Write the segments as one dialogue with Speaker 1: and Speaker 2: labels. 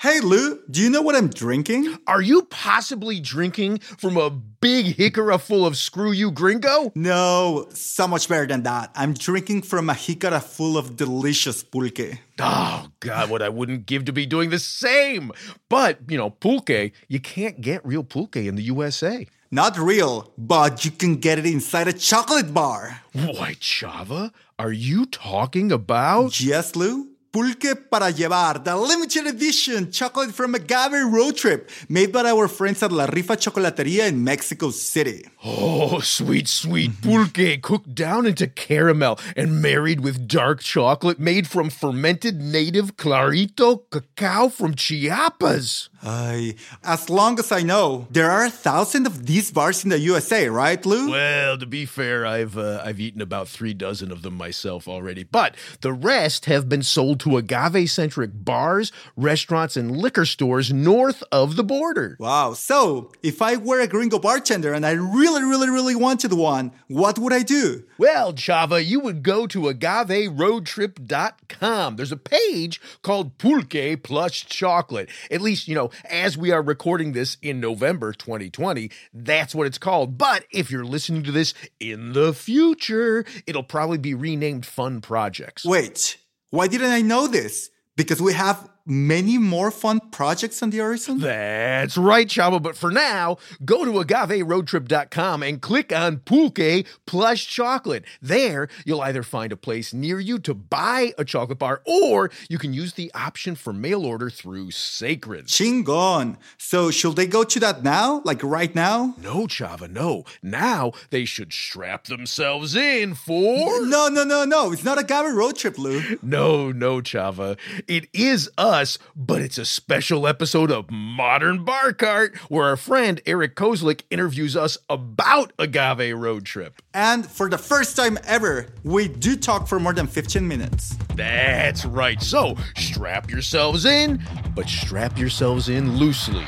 Speaker 1: Hey Lou, do you know what I'm drinking?
Speaker 2: Are you possibly drinking from a big jícara full of screw you gringo?
Speaker 1: No, so much better than that. I'm drinking from a jícara full of delicious pulque.
Speaker 2: Oh, God, what I wouldn't give to be doing the same. But, you know, pulque, you can't get real pulque in the USA.
Speaker 1: Not real, but you can get it inside a chocolate bar.
Speaker 2: Why, Chava, are you talking about?
Speaker 1: Yes, Lou. Pulque para llevar, the limited edition chocolate from Agave road trip, made by our friends at La Rifa Chocolateria in Mexico City.
Speaker 2: Oh, sweet, sweet mm-hmm. pulque cooked down into caramel and married with dark chocolate made from fermented native clarito cacao from Chiapas.
Speaker 1: I, as long as I know, there are a thousand of these bars in the USA, right, Lou?
Speaker 2: Well, to be fair, I've uh, I've eaten about three dozen of them myself already, but the rest have been sold to agave-centric bars, restaurants, and liquor stores north of the border.
Speaker 1: Wow. So, if I were a gringo bartender and I really, really, really wanted one, what would I do?
Speaker 2: Well, Chava, you would go to agaveroadtrip.com. There's a page called Pulque Plus Chocolate. At least, you know, as we are recording this in November 2020, that's what it's called. But if you're listening to this in the future, it'll probably be renamed Fun Projects.
Speaker 1: Wait, why didn't I know this? Because we have many more fun projects on the horizon?
Speaker 2: That's right, Chava. But for now, go to agaveroadtrip.com and click on Pulque Plus Chocolate. There, you'll either find a place near you to buy a chocolate bar or you can use the option for mail order through Sacred.
Speaker 1: Chingon. So, should they go to that now? Like right now?
Speaker 2: No, Chava, no. Now they should strap themselves in for.
Speaker 1: No, no, no, no. It's not a Agave road trip, Lou.
Speaker 2: No, no, Chava. It is us, but it's a special episode of Modern Bar Cart where our friend Eric Kozlik interviews us about Agave Road Trip.
Speaker 1: And for the first time ever, we do talk for more than 15 minutes.
Speaker 2: That's right. So strap yourselves in, but strap yourselves in loosely.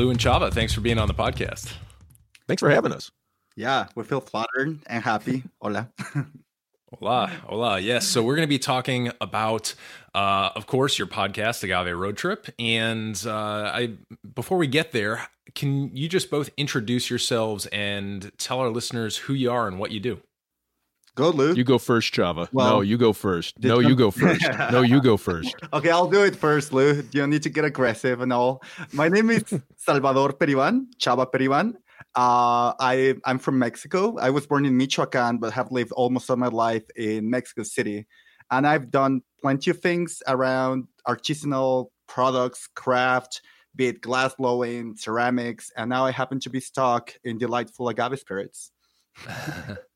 Speaker 3: Lou and Chava, thanks for being on the podcast.
Speaker 2: Thanks for having us.
Speaker 1: Yeah, we feel flattered and happy. Hola.
Speaker 3: Hola, hola. Yes, so we're going to be talking about, uh, of course, your podcast, Agave Road Trip. And uh, I, before we get there, can you just both introduce yourselves and tell our listeners who you are and what you do?
Speaker 1: Go, Lou.
Speaker 2: You go first, Chava.
Speaker 1: Well,
Speaker 2: no, you go first. No,
Speaker 1: you-
Speaker 2: go first. no, you go first.
Speaker 1: Okay, I'll do it first, Lou. You don't need to get aggressive and all. My name is Salvador Periban, Chava Periban. Uh, I, I'm from Mexico. I was born in Michoacan, but have lived almost all my life in Mexico City. And I've done plenty of things around artisanal products, craft, be it glass blowing, ceramics, and now I happen to be stuck in delightful agave spirits.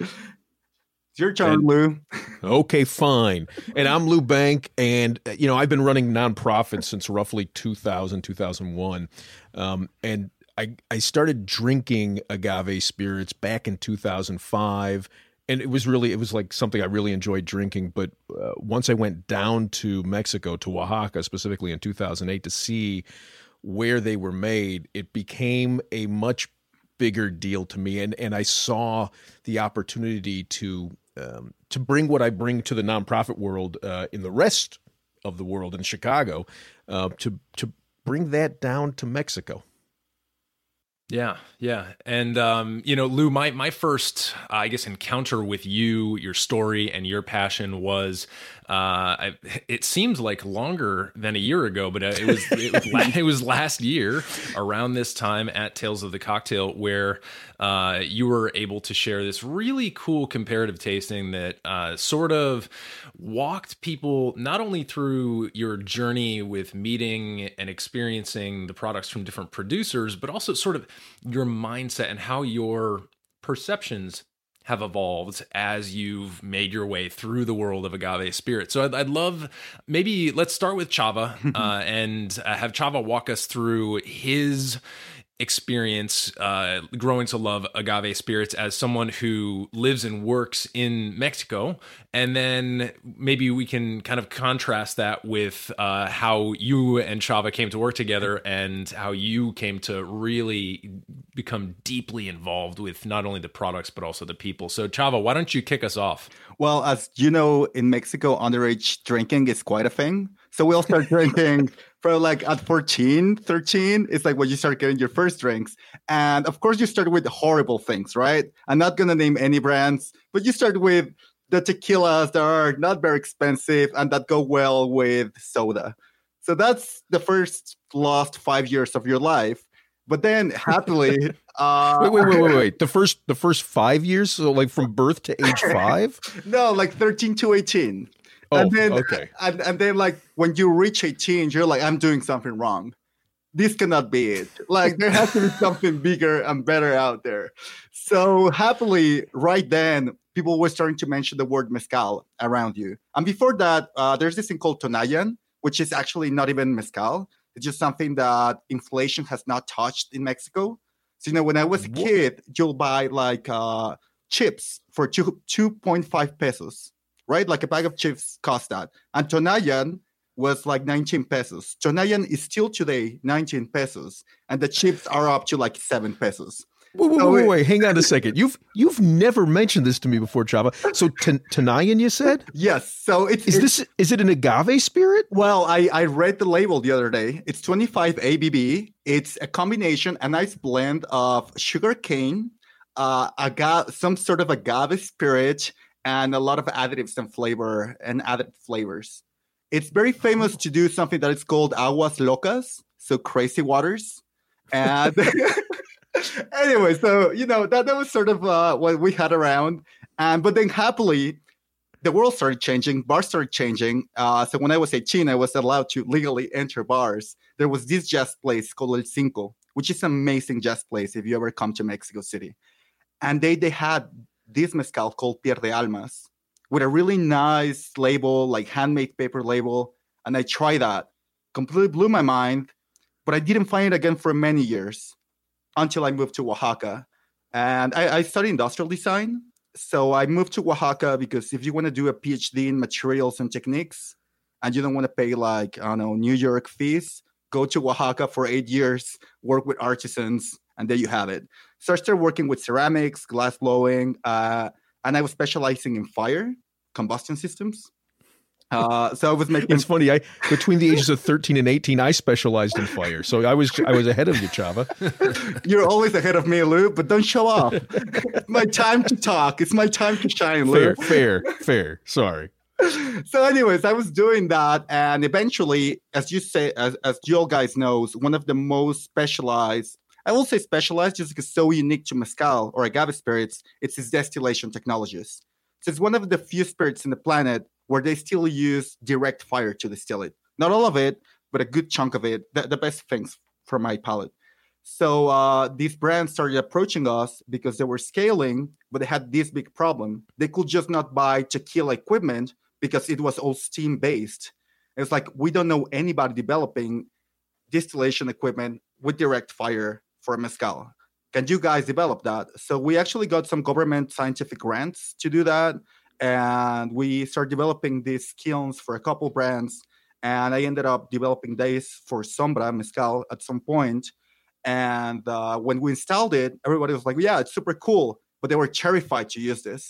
Speaker 1: It's your turn,
Speaker 2: And-
Speaker 1: Lou.
Speaker 2: Okay, fine. And I'm Lou Bank, and uh, you know I've been running nonprofits since roughly 2000, 2001, um, and I I started drinking agave spirits back in 2005, and it was really it was like something I really enjoyed drinking. But uh, once I went down to Mexico, to Oaxaca specifically in 2008, to see where they were made, it became a much bigger deal to me and and I saw the opportunity to um, to bring what I bring to the nonprofit world uh, in the rest of the world in Chicago, uh, to to bring that down to Mexico.
Speaker 3: Yeah, yeah, and um, you know, Lou, my my first, uh, I guess, encounter with you, your story, and your passion was uh, I, it seems like longer than a year ago, but uh, it was it was, it was last year around this time at Tales of the Cocktail where uh, you were able to share this really cool comparative tasting that uh, sort of walked people not only through your journey with meeting and experiencing the products from different producers, but also sort of your mindset and how your perceptions have evolved as you've made your way through the world of agave spirit. So I'd, I'd love maybe let's start with Chava uh, and uh, have Chava walk us through his experience uh, growing to love agave spirits as someone who lives and works in Mexico. And then maybe we can kind of contrast that with uh, how you and Chava came to work together and how you came to really become deeply involved with not only the products, but also the people. So, Chava, why don't you kick us off?
Speaker 1: Well, as you know, in Mexico, underage drinking is quite a thing. So we all start drinking from like at 14, 13. It's like when you start getting your first drinks. And of course, you start with horrible things, right? I'm not going to name any brands, but you start with the tequilas that are not very expensive and that go well with soda. So that's the first lost five years of your life. But then happily,
Speaker 2: uh, wait, wait, wait, wait, wait. The first, the first five years, so like from birth to age five.
Speaker 1: no, like thirteen to eighteen.
Speaker 2: Oh,
Speaker 1: and then,
Speaker 2: okay.
Speaker 1: And, and then, like, when you reach 18, you're like, I'm doing something wrong. This cannot be it. Like, there has to be something bigger and better out there. So, happily, right then, people were starting to mention the word mezcal around you. And before that, uh, there's this thing called Tonayan, which is actually not even mezcal. It's just something that inflation has not touched in Mexico. So, you know, when I was a kid, you'll buy like uh, chips for two, 2.5 pesos right? Like a bag of chips cost that. And Tonayan was like 19 pesos. Tonayan is still today 19 pesos, and the chips are up to like seven pesos.
Speaker 2: Wait, wait, so wait, wait, hang on a second. You've you've never mentioned this to me before, Chava. So t- Tonayan, you said?
Speaker 1: Yes. So it's
Speaker 2: is
Speaker 1: it's,
Speaker 2: this is it an agave spirit?
Speaker 1: Well, I I read the label the other day. It's 25 ABV. It's a combination, a nice blend of sugar cane, uh, agave, some sort of agave spirit, and a lot of additives and flavor and added flavors. It's very famous to do something that is called aguas locas, so crazy waters. And anyway, so you know that that was sort of uh, what we had around. And but then happily, the world started changing. Bars started changing. Uh, so when I was 18, I was allowed to legally enter bars. There was this jazz place called El Cinco, which is an amazing jazz place if you ever come to Mexico City. And they they had this mezcal called Pierde Almas with a really nice label, like handmade paper label. And I tried that. Completely blew my mind, but I didn't find it again for many years until I moved to Oaxaca. And I, I studied industrial design. So I moved to Oaxaca because if you want to do a PhD in materials and techniques and you don't want to pay like, I don't know, New York fees, go to Oaxaca for eight years, work with artisans, and there you have it. So I started working with ceramics, glass blowing, uh, and I was specializing in fire combustion systems. Uh, so I was making.
Speaker 2: It's funny. I between the ages of thirteen and eighteen, I specialized in fire. So I was I was ahead of you, Chava.
Speaker 1: You're always ahead of me, Lou. But don't show off. it's my time to talk. It's my time to shine,
Speaker 2: Lou. Fair, fair, fair. Sorry.
Speaker 1: So, anyways, I was doing that, and eventually, as you say, as as you all guys knows, one of the most specialized I will say specialized just because so unique to mezcal or agave spirits, it's its distillation technologies. So it's one of the few spirits in the planet where they still use direct fire to distill it. Not all of it, but a good chunk of it, the, the best things for my palate. So uh, these brands started approaching us because they were scaling, but they had this big problem. They could just not buy tequila equipment because it was all steam based. It's like we don't know anybody developing distillation equipment with direct fire for mezcal. Can you guys develop that? So we actually got some government scientific grants to do that, and we started developing these kilns for a couple brands. And I ended up developing these for Sombra mezcal at some point. And uh, when we installed it, everybody was like, "Yeah, it's super cool," but they were terrified to use this.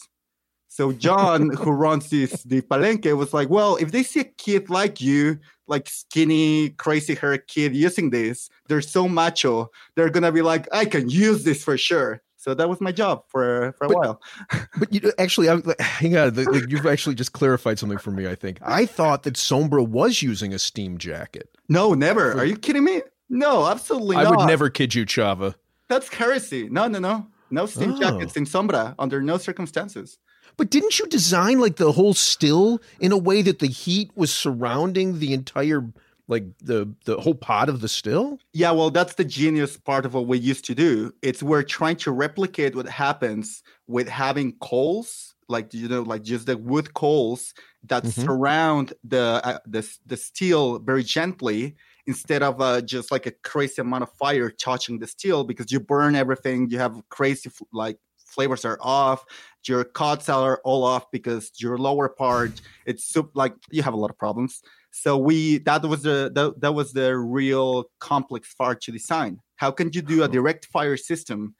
Speaker 1: So John, who runs this the palenque, was like, "Well, if they see a kid like you, like skinny, crazy hair kid using this, they're so macho. They're gonna be like, I can use this for sure." So that was my job for for a
Speaker 2: But-
Speaker 1: while.
Speaker 2: But you actually, I, hang on. the- the- You've actually just clarified something for me. I think I thought that Sombra was using a steam jacket.
Speaker 1: No, never. Are you kidding me? No, absolutely
Speaker 2: I
Speaker 1: not.
Speaker 2: would never kid you, Chava.
Speaker 1: That's heresy. No, no, no. No steam
Speaker 2: Oh.
Speaker 1: jackets in Sombra under no circumstances.
Speaker 2: But didn't you design like the whole still in a way that the heat was surrounding the entire, like the the whole pot of the still?
Speaker 1: Yeah, well, that's the genius part of what we used to do. It's we're trying to replicate what happens with having coals, like you know, like just the wood coals that
Speaker 2: Mhm.
Speaker 1: surround the uh, the the steel very gently, instead of uh, just like a crazy amount of fire touching the steel because you burn everything. You have crazy like flavors are off. Your cuts are all off because your lower part it's soup like you have a lot of problems. So we that was the that, that was the real complex part to design. How can you do a oh. direct fire system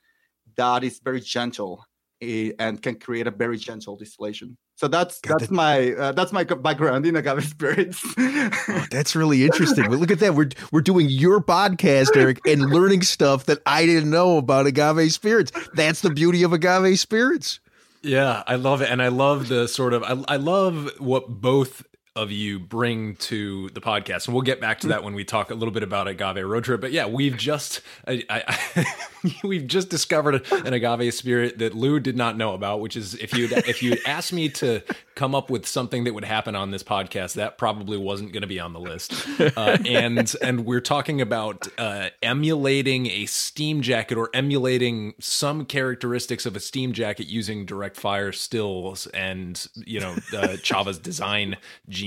Speaker 1: that is very gentle and can create a very gentle distillation? So that's
Speaker 2: God,
Speaker 1: that's my uh, that's my background in agave spirits.
Speaker 2: Oh, that's really interesting. But look at that. We're we're doing your podcast, Eric, and learning stuff that I didn't know about agave spirits. That's the beauty of agave spirits.
Speaker 3: Yeah, I love it, and I love the sort of I, I love what both of you bring to the podcast, and we'll get back to that when we talk a little bit about agave road trip. But yeah, we've just I, I, we've just discovered an agave spirit that Lou did not know about, which is if you if you asked me to come up with something that would happen on this podcast, that probably wasn't going to be on the list. Uh, and and we're talking about uh, emulating a steam jacket or emulating some characteristics of a steam jacket using direct fire stills and you know uh, Chava's design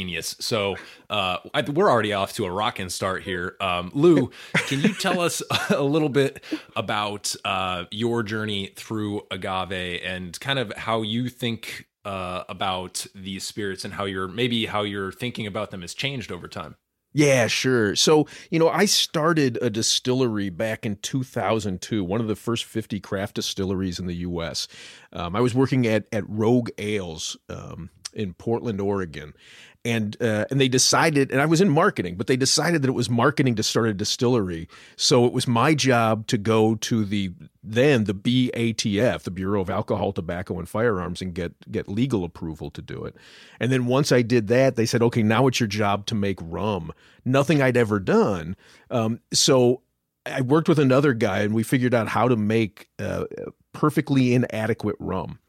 Speaker 3: genius. So uh, I, we're already off to a rocking start here. Um, Lou, can you tell us a little bit about uh, your journey through agave and kind of how you think uh, about these spirits and how you're maybe how you're thinking about them has changed over time?
Speaker 2: Yeah, sure. So, you know, I started a distillery back in 2002, one of the first 50 craft distilleries in the U.S. Um, I was working at, at Rogue Ales um, in Portland, Oregon. And uh, and they decided, and I was in marketing, but they decided that it was marketing to start a distillery. So it was my job to go to the then the BATF, the Bureau of Alcohol, Tobacco, and Firearms, and get get legal approval to do it. And then once I did that, they said, okay, now it's your job to make rum. Nothing I'd ever done. Um, so I worked with another guy, and we figured out how to make uh, perfectly inadequate rum.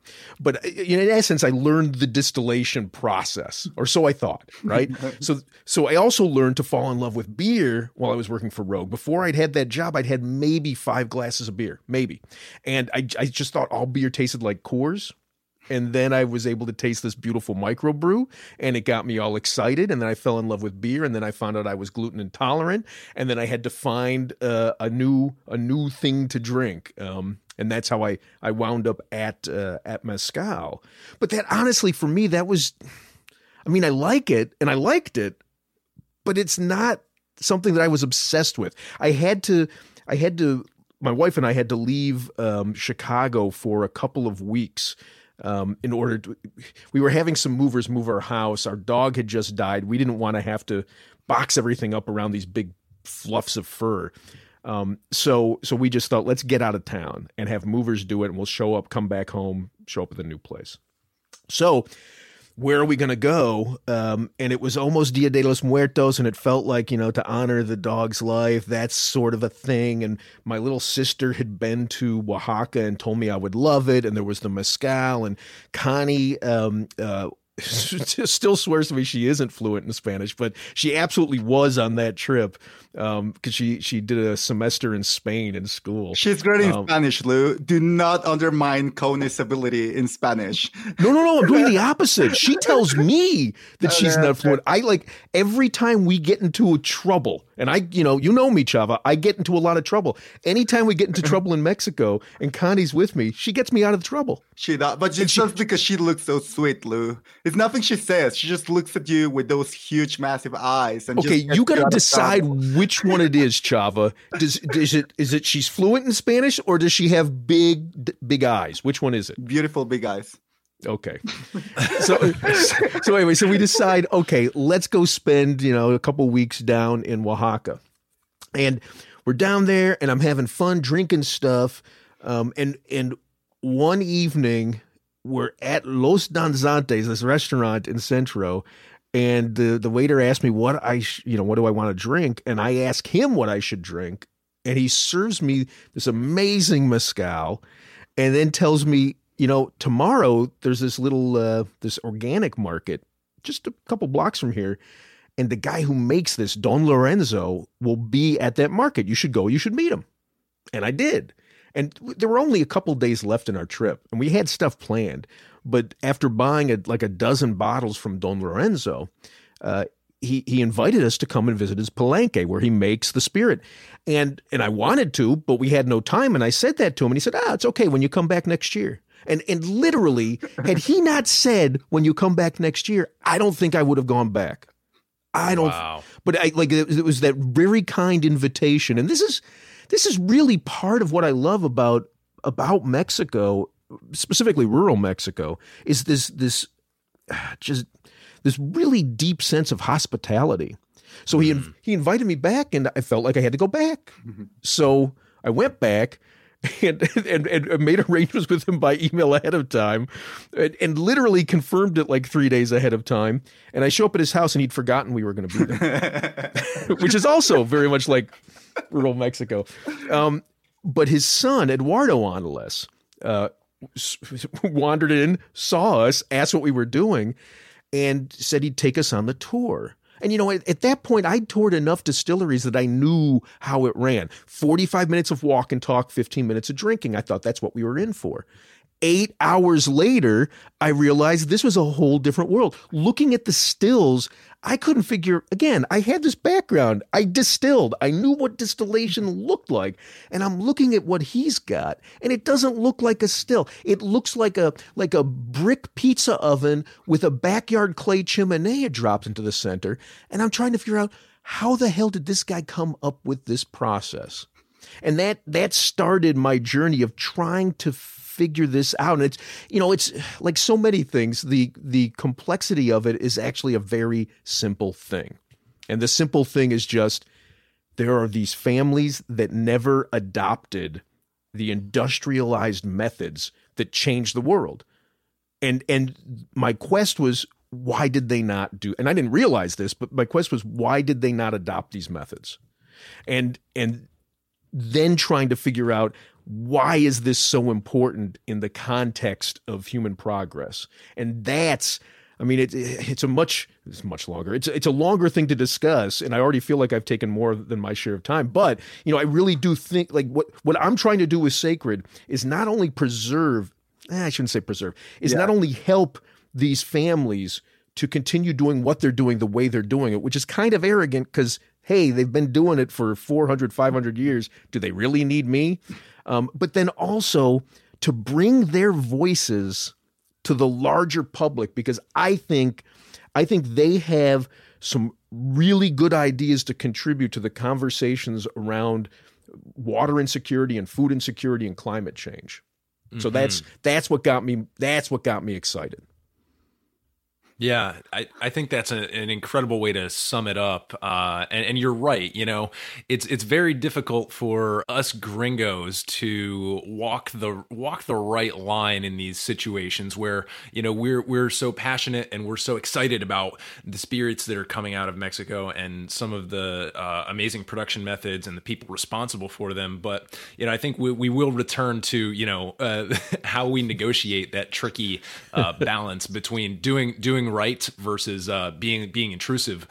Speaker 2: But uh, in essence, I learned the distillation process, or so I thought. Right. so, so I also learned to fall in love with beer while I was working for Rogue. Before I'd had that job, I'd had maybe five glasses of beer, maybe, and I, I just thought all beer tasted like Coors. And then I was able to taste this beautiful microbrew, and it got me all excited. And then I fell in love with beer, and then I found out I was gluten intolerant, and then I had to find uh, a new a new thing to drink. Um, and that's how I I wound up at uh, at mezcal. But that honestly, for me, that was, I mean, I like it, and I liked it, but it's not something that I was obsessed with. I had to I had to my wife and I had to leave um, Chicago for a couple of weeks um, in order to. We were having some movers move our house. Our dog had just died. We didn't want to have to box everything up around these big fluffs of fur. Um, so so we just thought let's get out of town and have movers do it, and we'll show up, come back home, show up at the new place. So where are we going to go? Um, and it was almost Dia de los Muertos, and it felt like, you know, to honor the dog's life, that's sort of a thing. And my little sister had been to Oaxaca and told me I would love it. And there was the mezcal, and Connie, um, uh, still swears to me she isn't fluent in Spanish, but she absolutely was on that trip because um, she she did a semester in Spain in school.
Speaker 1: She's great in
Speaker 2: Um,
Speaker 1: Spanish, Lou. Do not undermine Connie's ability in Spanish.
Speaker 2: No, no, no. I'm doing the opposite. She tells me that she's
Speaker 1: Okay,
Speaker 2: not fluent. I like every time we get into a trouble, and I, you know, you know me, Chava. I get into a lot of trouble. Anytime we get into trouble in Mexico, and Connie's with me, she gets me out of the trouble.
Speaker 1: She does, but it's just because she looks so sweet, Lou. It's nothing she says. She just looks at you with those huge, massive eyes. And
Speaker 2: Okay, you got to decide which one it is, Chava. Does is it is it she's fluent in Spanish or does she have big big eyes? Which one is it?
Speaker 1: Beautiful big eyes.
Speaker 2: Okay. So so anyway, so we decide, okay, let's go spend, you know, a couple weeks down in Oaxaca. And we're down there and I'm having fun drinking stuff. Um, and and one evening we're at Los Danzantes, this restaurant in Centro, and the the waiter asked me what I sh- you know what do I want to drink, and I ask him what I should drink, and he serves me this amazing mezcal, and then tells me you know tomorrow there's this little uh, this organic market just a couple blocks from here. And the guy who makes this, Don Lorenzo, will be at that market. You should go. You should meet him. And I did. And there were only a couple days left in our trip, and we had stuff planned. But after buying a, like a dozen bottles from Don Lorenzo, uh, he he invited us to come and visit his palenque where he makes the spirit, and and I wanted to, but we had no time. And I said that to him, and he said, "Ah, it's okay when you come back next year." And and literally, had he not said when you come back next year, I don't think I would have gone back. I don't.
Speaker 3: Wow.
Speaker 2: But I like it, it was that very kind invitation, and this is this is really part of what I love about about Mexico, specifically rural Mexico, is this this just this really deep sense of hospitality. So he hmm. he invited me back, and I felt like I had to go back. So I went back. And, and and made arrangements with him by email ahead of time, and, and literally confirmed it like three days ahead of time. And I show up at his house, and he'd forgotten we were going to be there, which is also very much like rural Mexico. Um, but his son, Eduardo Angeles, uh, wandered in, saw us, asked what we were doing, and said he'd take us on the tour. And you know, at, at that point, I'd toured enough distilleries that I knew how it ran. 45 minutes of walk and talk, 15 minutes of drinking. I thought that's what we were in for. Eight hours later, I realized this was a whole different world. Looking at the stills, I couldn't figure again, I had this background. I distilled. I knew what distillation looked like. And I'm looking at what he's got, and it doesn't look like a still. It looks like a like a brick pizza oven with a backyard clay chimney dropped into the center. And I'm trying to figure out how the hell did this guy come up with this process? And that that started my journey of trying to figure this out. And it's you know it's like so many things the the complexity of it is actually a very simple thing. And the simple thing is just there are these families that never adopted the industrialized methods that changed the world. And and my quest was why did they not do and i didn't realize this but my quest was why did they not adopt these methods? And and then trying to figure out why is this so important in the context of human progress. And that's i mean it, it's a much it's much longer. It's it's a longer thing to discuss and i already feel like i've taken more than my share of time. But you know i really do think like what what i'm trying to do with sacred is not only preserve eh, i shouldn't say preserve is not only help these families to continue doing what they're doing the way they're doing it which is kind of arrogant because hey they've been doing it for 400 500 years. Do they really need me? Um, but then also to bring their voices to the larger public because i think i think they have some really good ideas to contribute to the conversations around water insecurity and food insecurity and climate change. So that's that's what got me that's what got me excited
Speaker 3: Yeah, I, I think that's a, an incredible way to sum it up. Uh, and, and you're right. You know, it's it's very difficult for us gringos to walk the walk the right line in these situations where you know we're we're so passionate and we're so excited about the spirits that are coming out of Mexico and some of the uh, amazing production methods and the people responsible for them. But you know, I think we, we will return to you know uh, how we negotiate that tricky uh, balance between doing doing right versus uh, being being intrusive.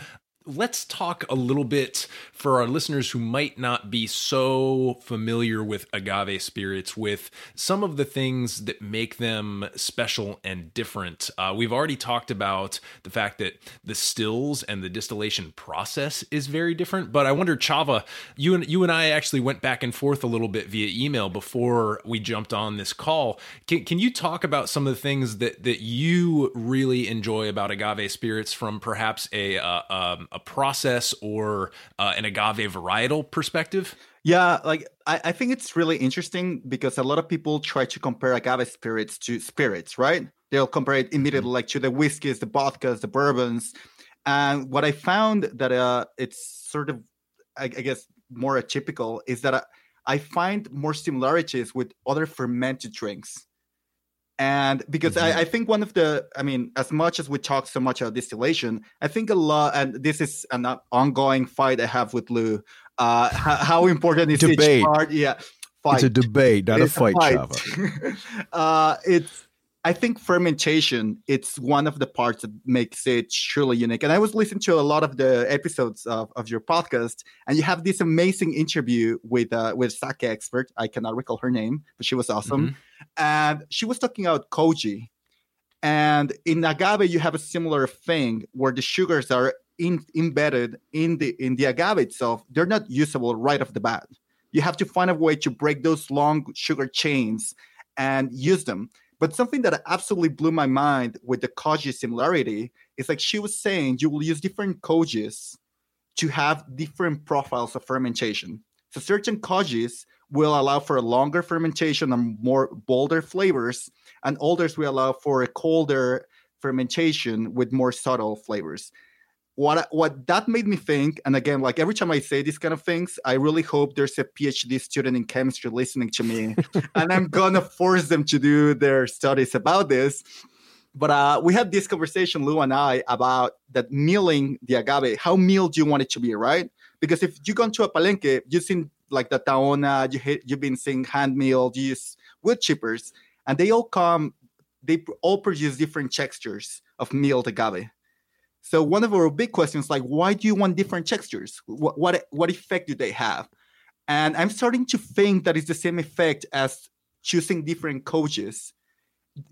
Speaker 3: Let's talk a little bit for our listeners who might not be so familiar with agave spirits, with some of the things that make them special and different. Uh, we've already talked about the fact that the stills and the distillation process is very different. But I wonder, Chava, you and you and I actually went back and forth a little bit via email before we jumped on this call. Can, can you talk about some of the things that that you really enjoy about agave spirits from perhaps a uh, um, a process or uh, an agave varietal perspective?
Speaker 1: Yeah, like I, I think it's really interesting because a lot of people try to compare agave spirits to spirits, right? They'll compare it immediately mm-hmm. like to the whiskeys, the vodkas, the bourbons. And what I found that uh, it's sort of, I, I guess, more atypical is that I, I find more similarities with other fermented drinks and because mm-hmm. I, I, think one of the i mean as much as we talk so much about distillation i think a lot and this is an ongoing fight i have with lou uh how, how important is
Speaker 2: debate.
Speaker 1: each part yeah
Speaker 2: fight. it's a debate not it's a fight, a fight.
Speaker 1: uh it's I think fermentation it's one of the parts that makes it truly unique. And I was listening to a lot of the episodes of, of your podcast, and you have this amazing interview with uh, with sake expert. I cannot recall her name, but she was awesome. Mm-hmm. And she was talking about koji. And in agave, you have a similar thing where the sugars are in, embedded in the in the agave itself. They're not usable right off the bat. You have to find a way to break those long sugar chains and use them. But something that absolutely blew my mind with the koji similarity is like she was saying you will use different kojis to have different profiles of fermentation. So certain kojis will allow for a longer fermentation and more bolder flavors, and others will allow for a colder fermentation with more subtle flavors what what that made me think and again like every time i say these kind of things i really hope there's a phd student in chemistry listening to me and i'm gonna force them to do their studies about this. But uh, we had this conversation lou and i about that milling the agave. How milled do you want it to be right? Because if you go to a palenque you've seen like the tahona you hit, you've been seeing hand milled you use wood chippers and they all come they all produce different textures of milled agave so one of our big questions, like, why do you want different textures? What what, what effect do they have? And I'm starting to think that it's the same effect as choosing different kojis.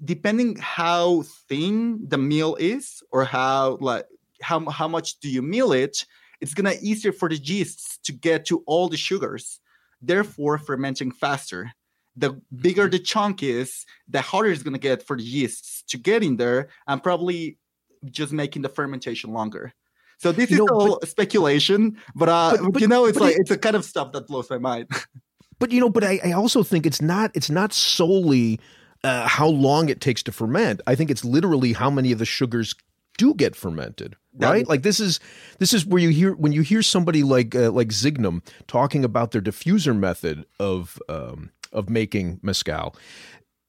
Speaker 1: Depending how thin the meal is, or how like how how much do you mill it, it's gonna easier for the yeasts to get to all the sugars, therefore fermenting faster. The bigger mm-hmm. the chunk is, the harder it's gonna get for the yeasts to get in there, and probably just making the fermentation longer. So this you is know, all but, speculation, but, uh, but, but, you know, it's like it, it's a kind of stuff that blows my mind.
Speaker 2: but you know, but I, I also think it's not it's not solely uh, how long it takes to ferment. I think it's literally how many of the sugars do get fermented right like this is this is where you hear when you hear somebody like uh, like Zignum talking about their diffuser method of um, of making mezcal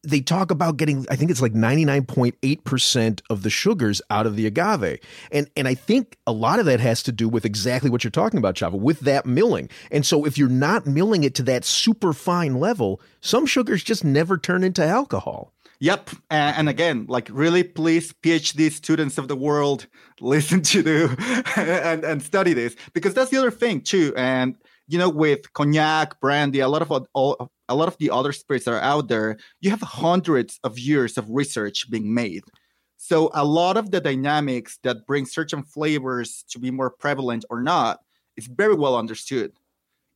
Speaker 2: they talk about getting i think it's like 99.8% of the sugars out of the agave and and i think a lot of that has to do with exactly what you're talking about chava with that milling and so if you're not milling it to that super fine level some sugars just never turn into alcohol
Speaker 1: Yep. And again, like really please PhD students of the world listen to the and, and study this because that's the other thing too. And you know, with cognac, brandy, a lot of all, a lot of the other spirits that are out there, you have hundreds of years of research being made. So a lot of the dynamics that bring certain flavors to be more prevalent or not is very well understood.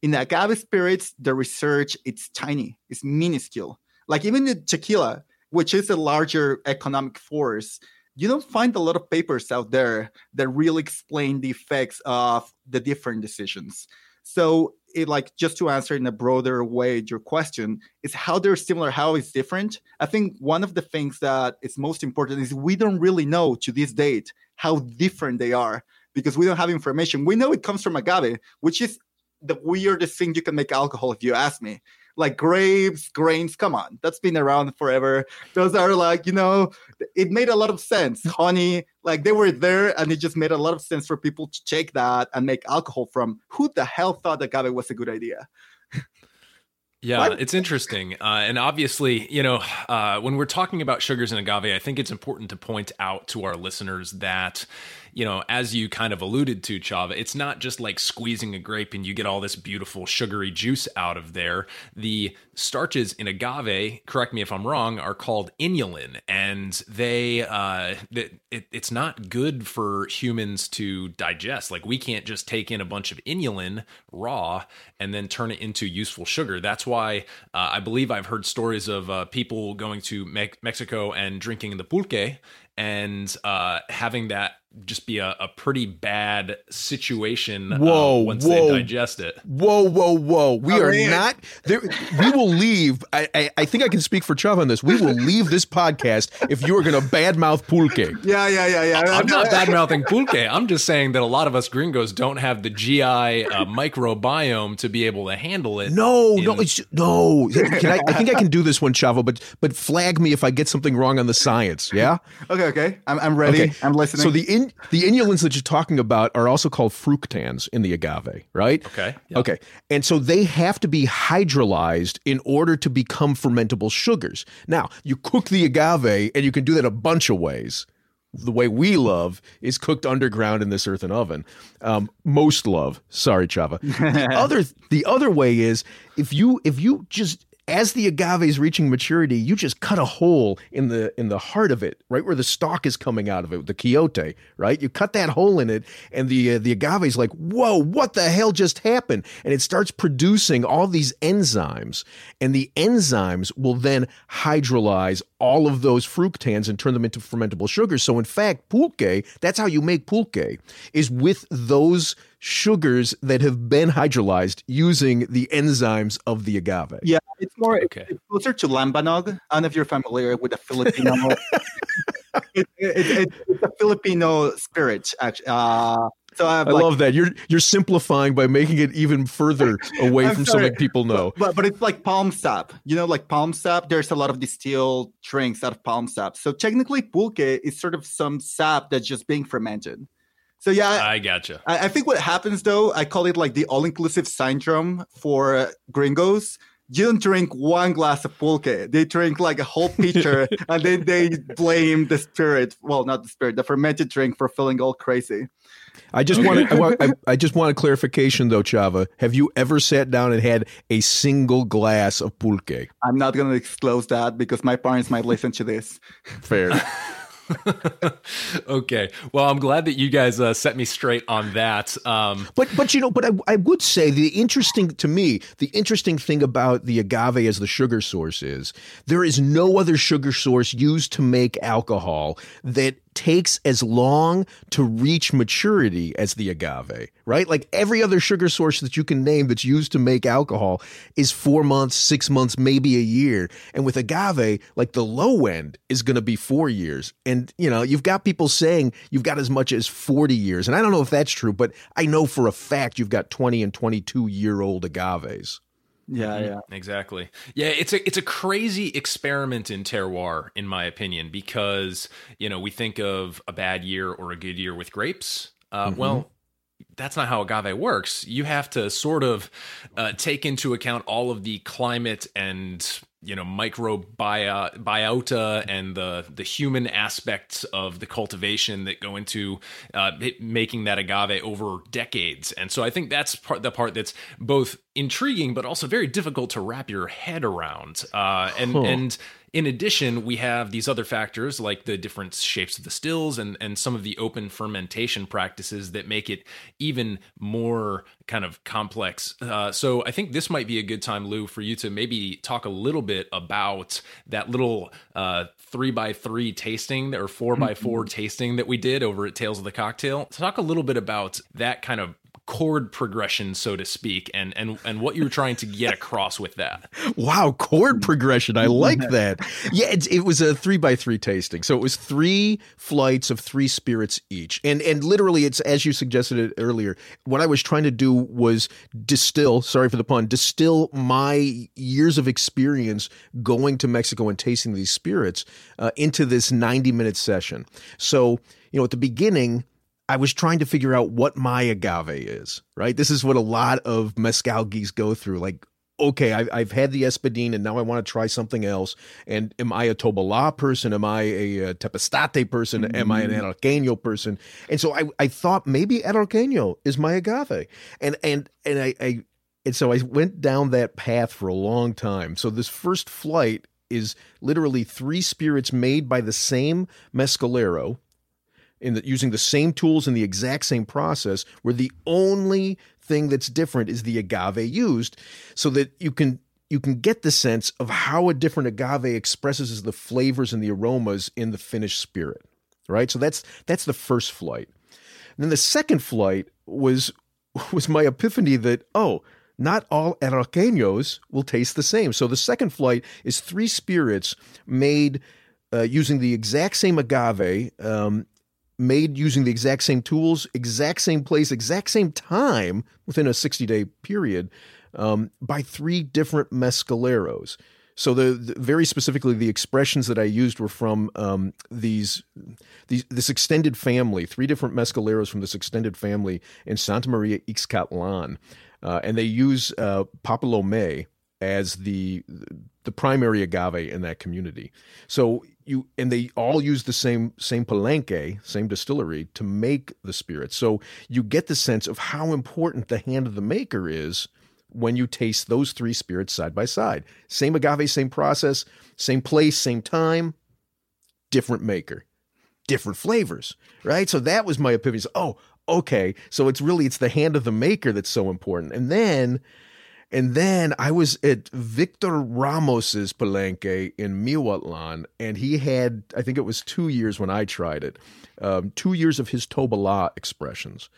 Speaker 1: In the agave spirits, the research it's tiny, it's minuscule. Like even the tequila, which is a larger economic force, you don't find a lot of papers out there that really explain the effects of the different decisions. So it like just to answer in a broader way your question is how they're similar, how it's different. I think one of the things that is most important is we don't really know to this date how different they are because we don't have information. We know it comes from agave, which is the weirdest thing you can make alcohol if you ask me like grapes, grains. Come on, that's been around forever. Those are like, you know, it made a lot of sense. Honey, like they were there and it just made a lot of sense for people to take that and make alcohol from. Who the hell thought agave was a good idea?
Speaker 3: Yeah, it's interesting. Uh, and obviously, you know, uh, when we're talking about sugars and agave, I think it's important to point out to our listeners that you know, as you kind of alluded to, Chava, it's not just like squeezing a grape and you get all this beautiful sugary juice out of there. The starches in agave, correct me if I'm wrong, are called inulin, and they uh, it, it, it's not good for humans to digest. Like we can't just take in a bunch of inulin raw and then turn it into useful sugar. That's why uh, I believe I've heard stories of uh, people going to Me- Mexico and drinking the pulque and uh, having that just be a, a pretty bad situation uh,
Speaker 2: Whoa,
Speaker 3: once
Speaker 2: whoa.
Speaker 3: they digest it.
Speaker 2: Whoa, whoa, whoa! We
Speaker 1: Oh,
Speaker 2: are
Speaker 1: man.
Speaker 2: not. There, we will leave. I, I, I think I can speak for Chubb on this. We will leave this podcast if you are going to badmouth pulque.
Speaker 1: Yeah, yeah, yeah, yeah.
Speaker 3: I'm not bad mouthing pulque. I'm just saying that a lot of us gringos don't have the GI uh, microbiome to be able to handle it.
Speaker 2: No, no,
Speaker 3: in-
Speaker 2: it's no. Can I, I think I can do this one, Chavo, but but flag me if I get something wrong on the science. Yeah.
Speaker 1: Okay, okay. I'm, I'm ready. I'm listening.
Speaker 2: So the in, the inulins that you're talking about are also called fructans in the agave, right?
Speaker 3: Okay, yeah.
Speaker 2: Okay. And so they have to be hydrolyzed in order to become fermentable sugars. Now, you cook the agave and you can do that a bunch of ways. The way we love is cooked underground in this earthen oven. Um, most love, sorry, Chava. the other the other way is if you if you just as the agave is reaching maturity, you just cut a hole in the in the heart of it, right where the stalk is coming out of it, the quiote, right? You cut that hole in it, and the uh, the agave is like, "Whoa, what the hell just happened?" And it starts producing all these enzymes, and the enzymes will then hydrolyze all of those fructans and turn them into fermentable sugars. So, in fact, pulque, that's how you make pulque, is with those sugars that have been hydrolyzed using the enzymes of the agave.
Speaker 1: yeah, it's more
Speaker 3: Okay.
Speaker 1: it's closer to lambanog. I don't know if you're familiar with the Filipino. it, it, it, it's a Filipino spirit, actually. Uh, so I, have
Speaker 2: I
Speaker 1: like,
Speaker 2: love that. You're you're simplifying by making it even further away from
Speaker 1: sorry.
Speaker 2: something people know.
Speaker 1: But but it's like palm sap. You know, like palm sap. There's a lot of distilled drinks out of palm sap. So technically, pulque is sort of some sap that's just being fermented. So yeah, I,
Speaker 3: I gotcha.
Speaker 1: I think what happens though, I call it like the all-inclusive syndrome for uh, gringos. You don't drink one glass of pulque; they drink like a whole pitcher, and then they blame the spirit. Well, not the spirit, the fermented drink for feeling all crazy.
Speaker 2: I just want I, want I, I just want a clarification though, Chava. Have you ever sat down and had a single glass of pulque?
Speaker 1: I'm not gonna disclose that because my parents might listen to this.
Speaker 2: Fair.
Speaker 3: okay. Well, I'm glad that you guys uh, set me straight on that. Um,
Speaker 2: But but you know, but I, I would say the interesting to me, the interesting thing about the agave as the sugar source is there is no other sugar source used to make alcohol that takes as long to reach maturity as the agave, right? Like every other sugar source that you can name that's used to make alcohol is four months, six months, maybe a year. And with agave, like the low end is going to be four years. And, you know, you've got people saying you've got as much as 40 years. And I don't know if that's true, but I know for a fact you've got 20 and 22 year old agaves.
Speaker 1: Yeah, yeah.
Speaker 3: Exactly. Yeah, it's a it's a crazy experiment in terroir, in my opinion, because you know we think of a bad year or a good year with grapes. Uh, Well, that's not how agave works. You have to sort of uh, take into account all of the climate and you know microbiota and the the human aspects of the cultivation that go into uh, making that agave over decades. And so I think that's part the part that's both intriguing but also very difficult to wrap your head around. Uh, and and in addition, we have these other factors like the different shapes of the stills and, and some of the open fermentation practices that make it even more kind of complex. Uh, so I think this might be a good time, Lou, for you to maybe talk a little bit about that little uh, three by three tasting or four by four tasting that we did over at Tales of the Cocktail. Talk a little bit about that kind of chord progression, so to speak, and and and what you were trying to get across with that.
Speaker 2: Wow, chord progression. I like that. Yeah, it, it was a three by three tasting. So it was three flights of three spirits each. And and literally it's as you suggested it earlier, what I was trying to do was distill, sorry for the pun, distill my years of experience going to Mexico and tasting these spirits uh, into this 90 minute session. So, you know, at the beginning, I was trying to figure out what my agave is, right? This is what a lot of mezcal geeks go through. Like, okay, I, I've had the Espadín and now I want to try something else. And am I a Tobalá person? Am I a, uh Tepeztate person? Am I an Arroqueño person? And so I, I thought maybe Arroqueño is my agave. And, and, and I, I, and so I went down that path for a long time. So this first flight is literally three spirits made by the same mescalero in the, using the same tools and the exact same process, where the only thing that's different is the agave used, so that you can you can get the sense of how a different agave expresses the flavors and the aromas in the finished spirit. right? So that's that's the first flight. And then the second flight was was my epiphany that oh, not all arroqueños will taste the same. So the second flight is three spirits made uh, using the exact same agave, um, made using the exact same tools, exact same place, exact same time within a 60 day period um, by three different mescaleros. So the, the, very specifically the expressions that I used were from um, these, these this extended family, three different mescaleros from this extended family in Santa Maria Ixcatlan, uh, and they use uh, Papalome as the the primary agave in that community. So you and they all use the same same palenque, same distillery to make the spirit. So you get the sense of how important the hand of the maker is when you taste those three spirits side by side. Same agave, same process, same place, same time, different maker, different flavors, right? So that was my epiphany. Oh, okay. So it's really it's the hand of the maker that's so important. And then and then I was at Victor Ramos's Palenque in Miahuatlan, and he had, I think it was two years when I tried it, um, two years of his Tobala expressions.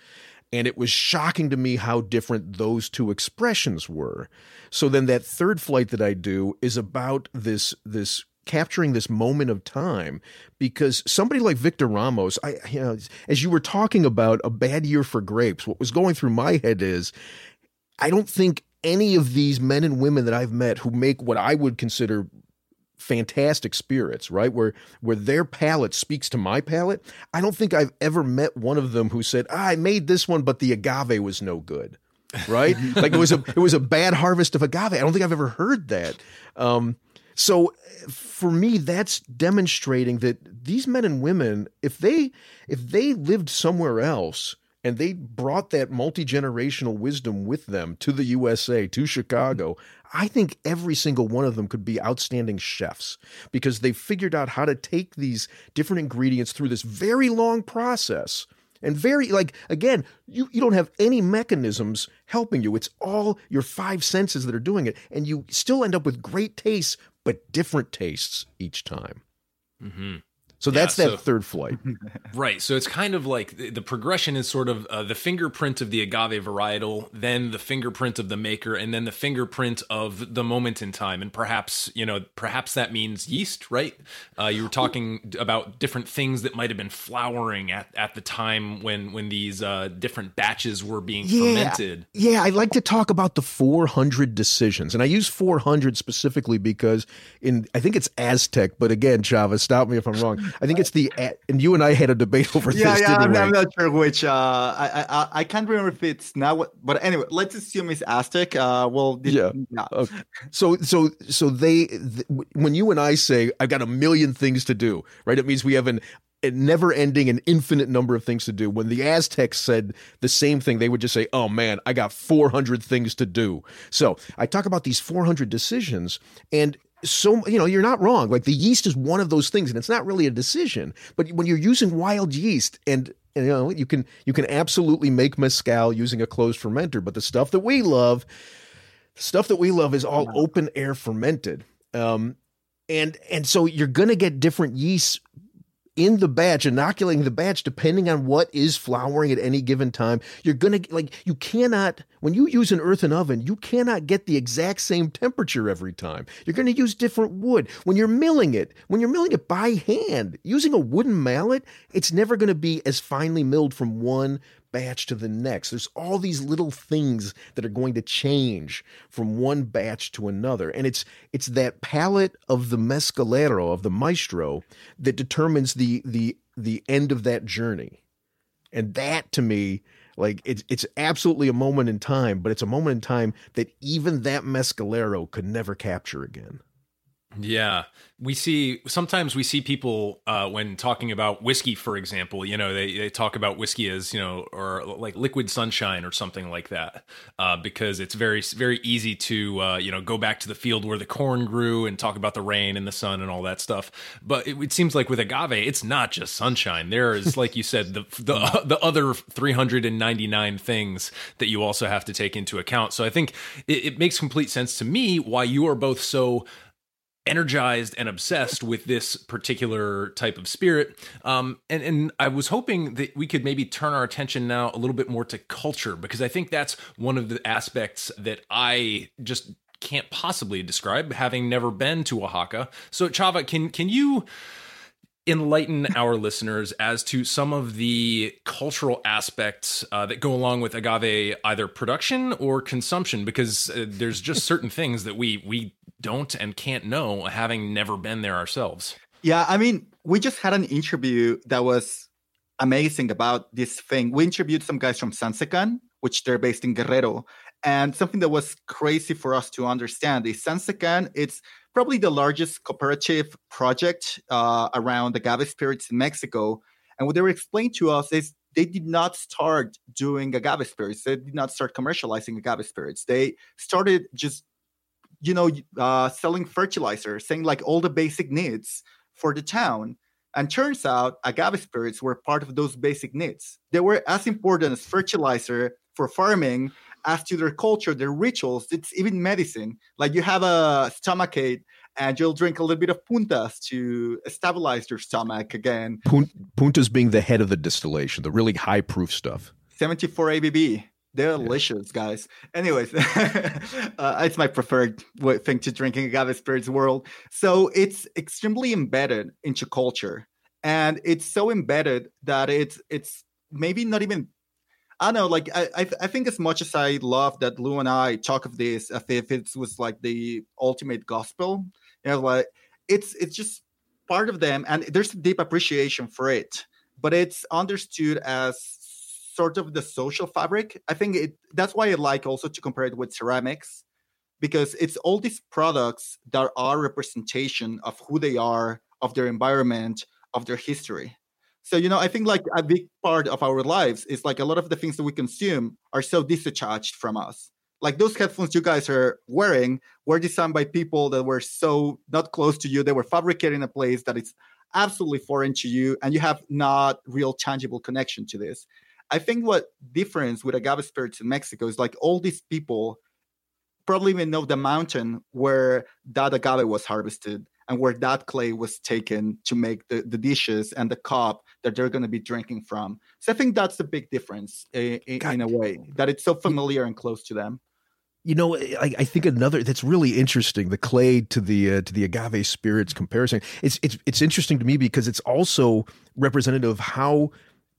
Speaker 2: And it was shocking to me how different those two expressions were. So then that third flight that I do is about this this capturing this moment of time because somebody like Victor Ramos, I you know, as you were talking about a bad year for grapes, what was going through my head is I don't think any of these men and women that I've met who make what I would consider fantastic spirits, right? Where where their palate speaks to my palate. I don't think I've ever met one of them who said, ah, "I made this one, but the agave was no good." Right? like it was a it was a bad harvest of agave. I don't think I've ever heard that. Um, so for me, that's demonstrating that these men and women, if they if they lived somewhere else and they brought that multi generational wisdom with them to the USA, to Chicago. I think every single one of them could be outstanding chefs because they figured out how to take these different ingredients through this very long process. And very, like, again, you, you don't have any mechanisms helping you. It's all your five senses that are doing it. And you still end up with great tastes, but different tastes each time. Mm-hmm. So that's yeah, that third flight.
Speaker 3: right. So it's kind of like the, the progression is sort of uh, the fingerprint of the agave varietal, then the fingerprint of the maker, and then the fingerprint of the moment in time. And perhaps, you know, perhaps that means yeast, right? Uh, you were talking about different things that might have been flowering at, at the time when, when these uh, different batches were being yeah, fermented.
Speaker 2: Yeah. I like to talk about the 400 decisions. And I use 400 specifically because in, I think it's Aztec, but again, Chava, stop me if I'm wrong. I think it's the and you and I had a debate over
Speaker 1: yeah,
Speaker 2: this.
Speaker 1: Yeah, I'm, I'm, not sure which. Uh, I, I I can't remember if it's now. But anyway, let's assume it's Aztec. Uh, well,
Speaker 2: yeah. yeah. Okay. So so so they th- when you and I say I've got a million things to do, right? It means we have an a never ending and infinite number of things to do. When the Aztecs said the same thing, they would just say, Oh man, I got 400 things to do. So I talk about these 400 decisions, and so you know you're not wrong. Like the yeast is one of those things and it's not really a decision but when you're using wild yeast and you know you can you can absolutely make mezcal using a closed fermenter but the stuff that we love stuff that we love is all open air fermented. Um, and and so you're going to get different yeasts in the batch, inoculating the batch, depending on what is flowering at any given time, you're going to like, you cannot, when you use an earthen oven, you cannot get the exact same temperature every time. You're going to use different wood. When you're milling it, when you're milling it by hand, using a wooden mallet, it's never going to be as finely milled from one batch to the next. There's all these little things that are going to change from one batch to another. And it's it's that palate of the mescalero, of the maestro, that determines the the the end of that journey. And that to me, like it's it's absolutely a moment in time, but it's a moment in time that even that mescalero could never capture again.
Speaker 3: Yeah, we see sometimes we see people uh, when talking about whiskey, for example. You know, they, they talk about whiskey as you know, or like liquid sunshine or something like that, uh, because it's very very easy to uh, you know go back to the field where the corn grew and talk about the rain and the sun and all that stuff. But it, it seems like with agave, it's not just sunshine. There is, like you said, the the the other three hundred and ninety nine things that you also have to take into account. So I think it, it makes complete sense to me why you are both so energized and obsessed with this particular type of spirit. Um, and, and I was hoping that we could maybe turn our attention now a little bit more to culture, because I think that's one of the aspects that I just can't possibly describe, having never been to Oaxaca. So, Chava, can can you enlighten our listeners as to some of the cultural aspects uh, that go along with agave either production or consumption because uh, there's just certain things that we we don't and can't know having never been there ourselves.
Speaker 1: Yeah i mean we just had an interview that was amazing about this thing. We interviewed some guys from Sanzekan which they're based in guerrero and something that was crazy for us to understand is Sanzekan it's probably the largest cooperative project uh, around agave spirits in Mexico. And what they were explaining to us is they did not start doing agave spirits. They did not start commercializing agave spirits. They started just, you know, uh, selling fertilizer, saying like all the basic needs for the town. And turns out agave spirits were part of those basic needs. They were as important as fertilizer for farming as to their culture, their rituals. It's even medicine. Like you have a stomach ache and you'll drink a little bit of puntas to stabilize your stomach again.
Speaker 2: Puntas being the head of the distillation, the really high proof stuff.
Speaker 1: 74 ABV. They're yeah. delicious, guys. Anyways, uh, it's my preferred thing to drink in agave spirits world. So it's extremely embedded into culture, and it's so embedded that it's it's maybe not even I know, like I, I, I think as much as I love that Lou and I talk of this as if it was like the ultimate gospel, you know, like it's it's just part of them, and there's a deep appreciation for it, but it's understood as sort of the social fabric. I think it that's why I like also to compare it with ceramics, because it's all these products that are representation of who they are, of their environment, of their history. So, you know, I think like a big part of our lives is like a lot of the things that we consume are so disattached from us. Like those headphones you guys are wearing were designed by people that were so not close to you. They were fabricated in a place that is absolutely foreign to you, and you have not real tangible connection to this. I think what difference with agave spirits in Mexico is like all these people probably even know the mountain where that agave was harvested and where that clay was taken to make the, the dishes and the cup that they're going to be drinking from. So I think that's the big difference in, in, a way that it's so familiar and close to them.
Speaker 2: You know, I, I, think another that's really interesting the clay to the uh, to the agave spirits comparison. It's it's it's interesting to me because it's also representative of how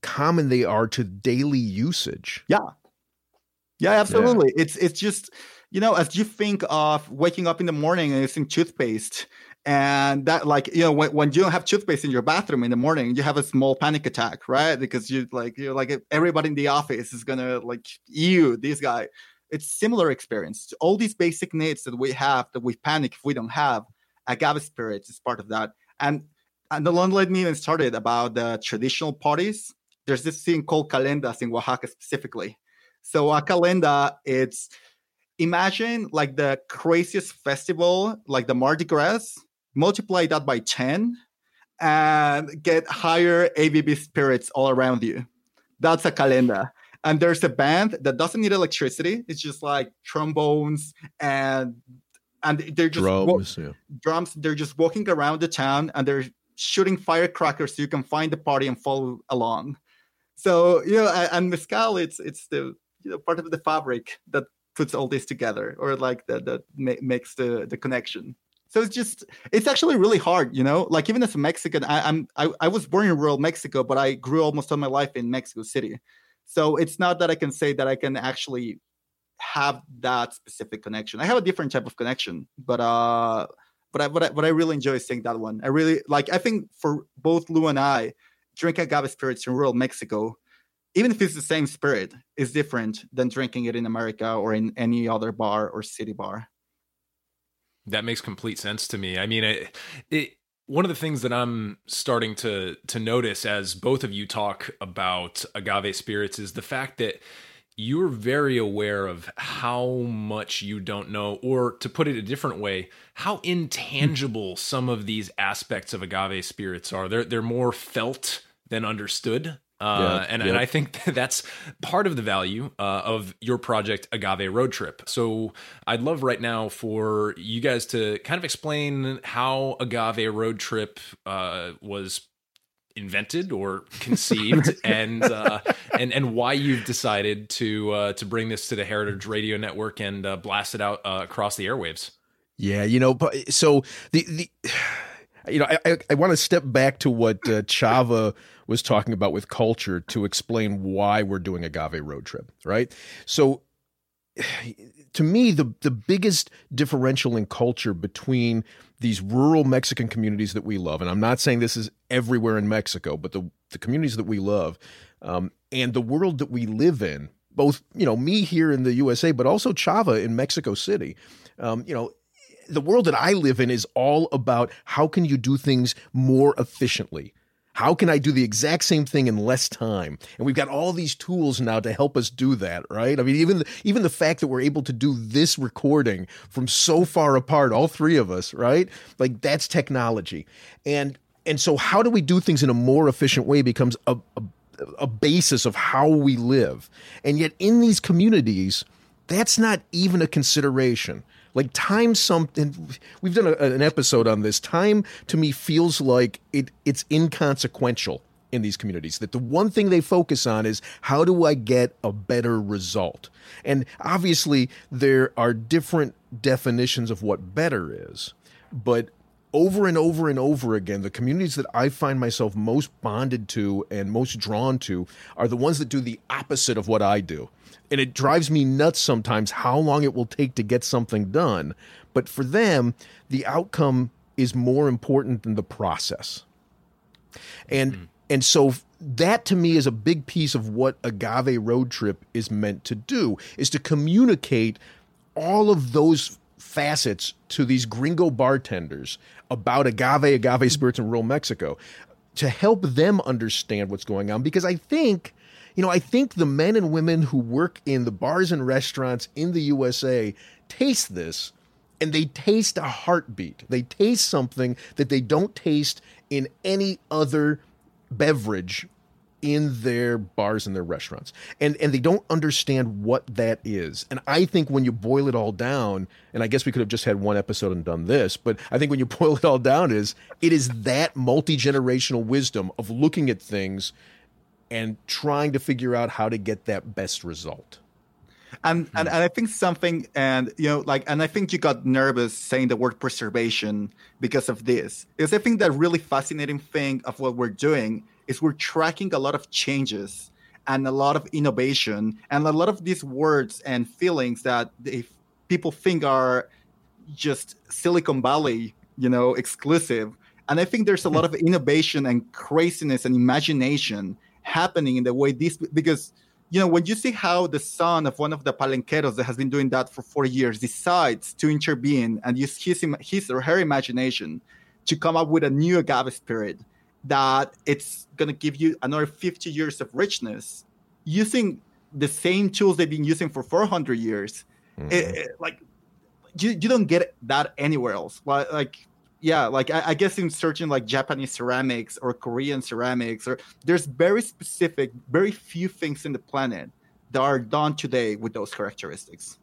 Speaker 2: common they are to daily usage.
Speaker 1: Yeah, yeah, absolutely. Yeah. It's it's just you know as you think of waking up in the morning and using toothpaste and that like you know when, when you don't have toothpaste in your bathroom in the morning you have a small panic attack right? Because you like you're like everybody in the office is gonna like you this guy. It's similar experience. All these basic needs that we have that we panic if we don't have agave spirits is part of that. And and the me even started about the traditional parties. There's this thing called calendas in oaxaca specifically. So a calenda it's imagine like the craziest festival like the mardi gras multiply that by 10 and get higher ABV spirits all around you. That's a calenda. And there's a band that doesn't need electricity. It's just like trombones and and they're just
Speaker 2: drums. Wa- yeah.
Speaker 1: Drums. They're just walking around the town and they're shooting firecrackers so you can find the party and follow along. So you know, and mezcal, it's it's the you know part of the fabric that puts all this together, or like that that ma- makes the the connection. So it's just it's actually really hard, you know. Like even as a Mexican, I, I'm I, I was born in rural Mexico, but I grew almost all my life in Mexico City. So it's not that I can say that I can actually have that specific connection. I have a different type of connection, but uh, but I but I, but I really enjoy saying that one. I really like. I think for both Lou and I, drinking agave spirits in rural Mexico, even if it's the same spirit, is different than drinking it in America or in any other bar or city bar.
Speaker 3: That makes complete sense to me. I mean, it, it one of the things that I'm starting to to notice as both of you talk about agave spirits is the fact that you're very aware of how much you don't know, or to put it a different way, how intangible some of these aspects of agave spirits are. They're they're more felt than understood. Uh, yeah, and, and I think that's part of the value uh, of your project, Agave Road Trip. So I'd love right now for you guys to kind of explain how Agave Road Trip uh, was invented or conceived and uh, and and why you've decided to uh, to bring this to the Heritage Radio Network and uh, blast it out uh, across the airwaves.
Speaker 2: Yeah, you know, so the the you know, I I, I want to step back to what uh, Chava was talking about with culture to explain why we're doing agave road trip, right? So to me the the biggest differential in culture between these rural Mexican communities that we love, and I'm not saying this is everywhere in Mexico, but the the communities that we love, um, and the world that we live in, both you know me here in the USA, but also Chava in Mexico City, um, you know. The world that I live in is all about how can you do things more efficiently, how can I do the exact same thing in less time? And we've got all these tools now to help us do that, right? I mean, even even the fact that we're able to do this recording from so far apart, all three of us, right? Like that's technology. And and so how do we do things in a more efficient way becomes a, a, a basis of how we live. And yet in these communities, that's not even a consideration. Like time, something we've done a, an episode on this. Time to me feels like it it's inconsequential in these communities. That the one thing they focus on is how do I get a better result? And obviously, there are different definitions of what better is, but over and over and over again, the communities that I find myself most bonded to and most drawn to are the ones that do the opposite of what I do and it drives me nuts sometimes how long it will take to get something done. But for them, the outcome is more important than the process. And mm-hmm. and so that to me is a big piece of what agave road trip is meant to do is to communicate all of those facets to these gringo bartenders about agave agave spirits in rural Mexico to help them understand what's going on because I think you know, I think the men and women who work in the bars and restaurants in the USA taste this and they taste a heartbeat. They taste something that they don't taste in any other beverage in their bars and their restaurants. And and they don't understand what that is. And I think when you boil it all down, and I guess we could have just had one episode and done this, but I think when you boil it all down is it is that multi-generational wisdom of looking at things and trying to figure out how to get that best result.
Speaker 1: And, mm-hmm. and and I think something and you know like and I think you got nervous saying the word preservation because of this. Is I think that really fascinating thing of what we're doing is we're tracking a lot of changes and a lot of innovation and a lot of these words and feelings that they, people think are just Silicon Valley, you know, exclusive. And I think there's a lot of innovation and craziness and imagination happening in the way this because you know when you see how the son of one of the palenqueros that has been doing that for four years decides to intervene and use his his or her imagination to come up with a new agave spirit that it's going to give you another 50 years of richness using the same tools they've been using for 400 years. Mm-hmm. it, it, like you, you don't get that anywhere else. Like yeah like I, I, guess in searching like japanese ceramics or korean ceramics or there's very specific very few things in the planet that are done today with those characteristics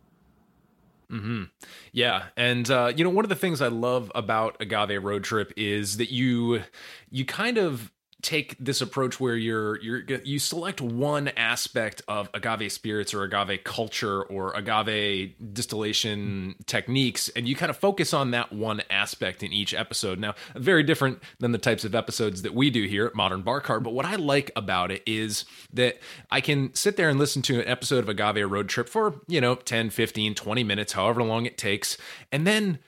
Speaker 3: hmm Yeah, and uh, you know one of the things I love about Agave Road Trip is that you you kind of take this approach where you're you're you select one aspect of agave spirits or agave culture or agave distillation techniques and you kind of focus on that one aspect in each episode. Now very different than the types of episodes that we do here at modern bar cart but what i like about it is that i can sit there and listen to an episode of agave road trip for you know 10 15 20 minutes however long it takes and then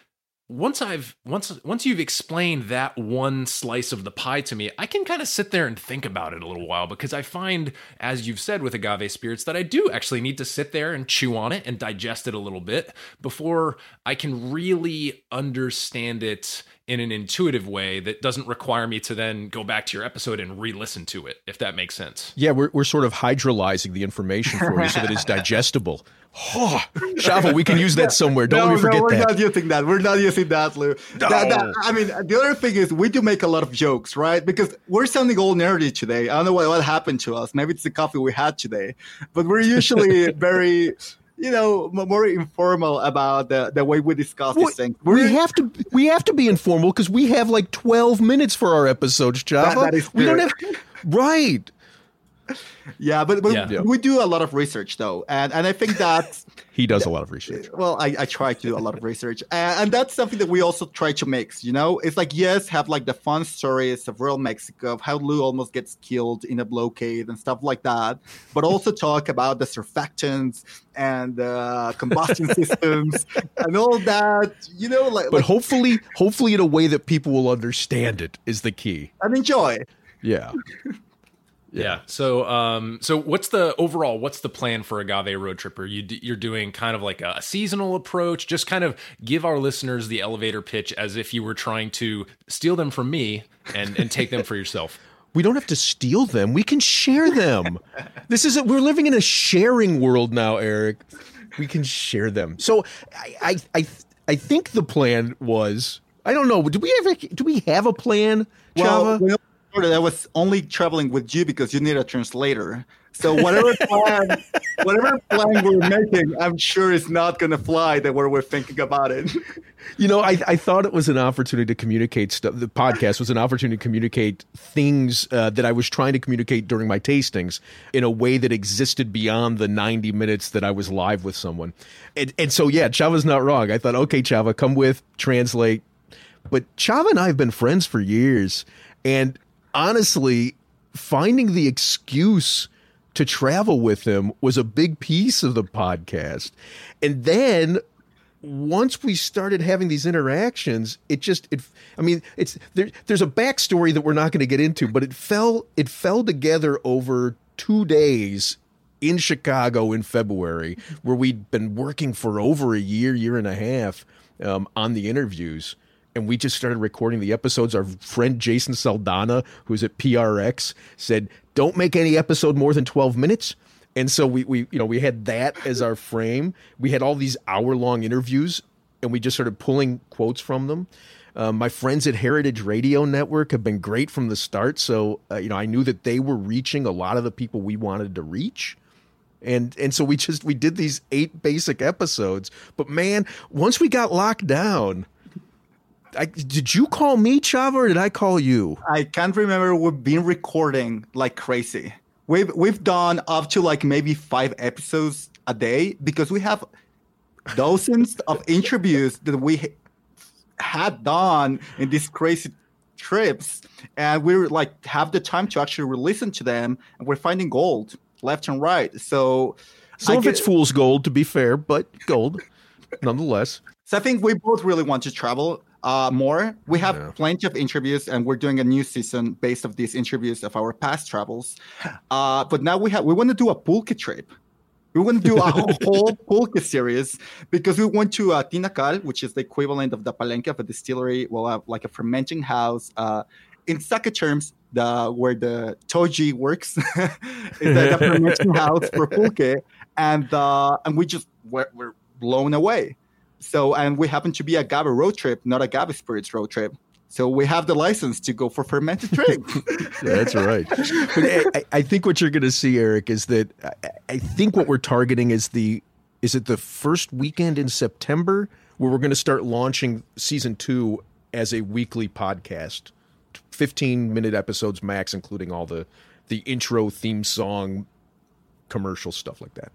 Speaker 3: once I've once once you've explained that one slice of the pie to me, I can kind of sit there and think about it a little while because I find, as you've said with agave spirits, that I do actually need to sit there and chew on it and digest it a little bit before I can really understand it in an intuitive way that doesn't require me to then go back to your episode and re-listen to it, if that makes sense.
Speaker 2: Yeah, we're we're sort of hydrolyzing the information for you so that it's digestible Oh, Chava, we can use that somewhere. Don't
Speaker 1: no,
Speaker 2: let me forget that.
Speaker 1: no, we're
Speaker 2: that.
Speaker 1: not using that. We're not using that, Lou. That- that- I mean, the other thing is we do make a lot of jokes, right? Because we're sounding all nerdy today. I don't know what, what happened to us. Maybe it's the coffee we had today, but we're usually very, you know, more informal about the, the way we discuss
Speaker 2: Well,
Speaker 1: these things.
Speaker 2: we
Speaker 1: We're,
Speaker 2: have to we have to be informal because we have like 12 minutes for our episodes, Chava.
Speaker 1: That-
Speaker 2: we don't have right.
Speaker 1: Yeah, but, but
Speaker 3: Yeah.
Speaker 1: we do a lot of research though, and and I think that.
Speaker 2: He does a lot of research.
Speaker 1: well I, I try to do a lot of research and, and that's something that we also try to mix you know it's like yes have like the fun stories of real mexico of how lou almost gets killed in a blockade and stuff like that but also talk about the surfactants and uh, combustion systems and all that you know like,
Speaker 2: But
Speaker 1: like
Speaker 2: hopefully, hopefully in a way that people will understand it is the key.
Speaker 1: and enjoy
Speaker 2: Yeah.
Speaker 3: Yeah. So, um, so what's the overall? What's the plan for Agave Road Trip? Are you d- you're doing kind of like a seasonal approach? Just kind of give our listeners the elevator pitch as if you were trying to steal them from me and and take them for yourself.
Speaker 2: We don't have to steal them. We can share them. this is a, we're living in a sharing world now, Eric. We can share them. So I I I, I think the plan was I don't know. Do we ever do we have a plan,
Speaker 1: well Chava? That I was only traveling with you because you need a translator so whatever plan whatever plan we're making i'm sure is not going to fly the way we're thinking about it
Speaker 2: You know, I, I thought it was an opportunity to communicate stuff. The podcast was an opportunity to communicate things uh, that I was trying to communicate during my tastings in a way that existed beyond the 90 minutes that I was live with someone. And, and so, yeah, Chava's not wrong. I thought, okay, Chava, come with, translate. But Chava and I have been friends for years. And honestly, finding the excuse to travel with him was a big piece of the podcast. And then once we started having these interactions, it just it I mean, it's there there's a backstory that we're not going to get into, but it fell it fell together over 2 days in Chicago in February where we'd been working for over a year, year and a half um, on the interviews and we just started recording the episodes. Our friend Jason Saldana, who's at PRX, said, "Don't make any episode more than twelve minutes." And so we, we, you know, we had that as our frame. We had all these hour long interviews, and we just started pulling quotes from them. Um, my friends at Heritage Radio Network have been great from the start. So, uh, you know, I knew that they were reaching a lot of the people we wanted to reach and and so we just we did these eight basic episodes but man once we got locked down I, did you call me chava or did i call you
Speaker 1: I can't remember. We've been recording like crazy. We've we've done up to like maybe five episodes a day because we have dozens of interviews that we had done in these crazy trips, and we're like have the time to actually listen to them, and we're finding gold left and right. So,
Speaker 2: some
Speaker 1: I
Speaker 2: of it's fool's gold to be fair but gold nonetheless
Speaker 1: So I think we both really want to travel uh, more. We have
Speaker 2: Yeah.
Speaker 1: plenty of interviews, and we're doing a new season based of these interviews of our past travels. Uh, but now we have we want to do a pulque trip. We want to do a whole pulque series because we went to uh, Tinacal, which is the equivalent of the Palenque of a distillery, well, uh, like a fermenting house. Uh, in sake terms, the where the toji works is the, the fermenting house for pulque, and uh, and we just we're, we're blown away. So, and we happen to be a Agave road trip, not a Agave Spirits road trip. So we have the license to go for fermented drinks.
Speaker 2: that's right I, I- think what you're going to see eric is that I, I think what we're targeting is the is it the first weekend in september where we're going to start launching season two as a weekly podcast 15 minute episodes max including all the the intro theme song commercial stuff like that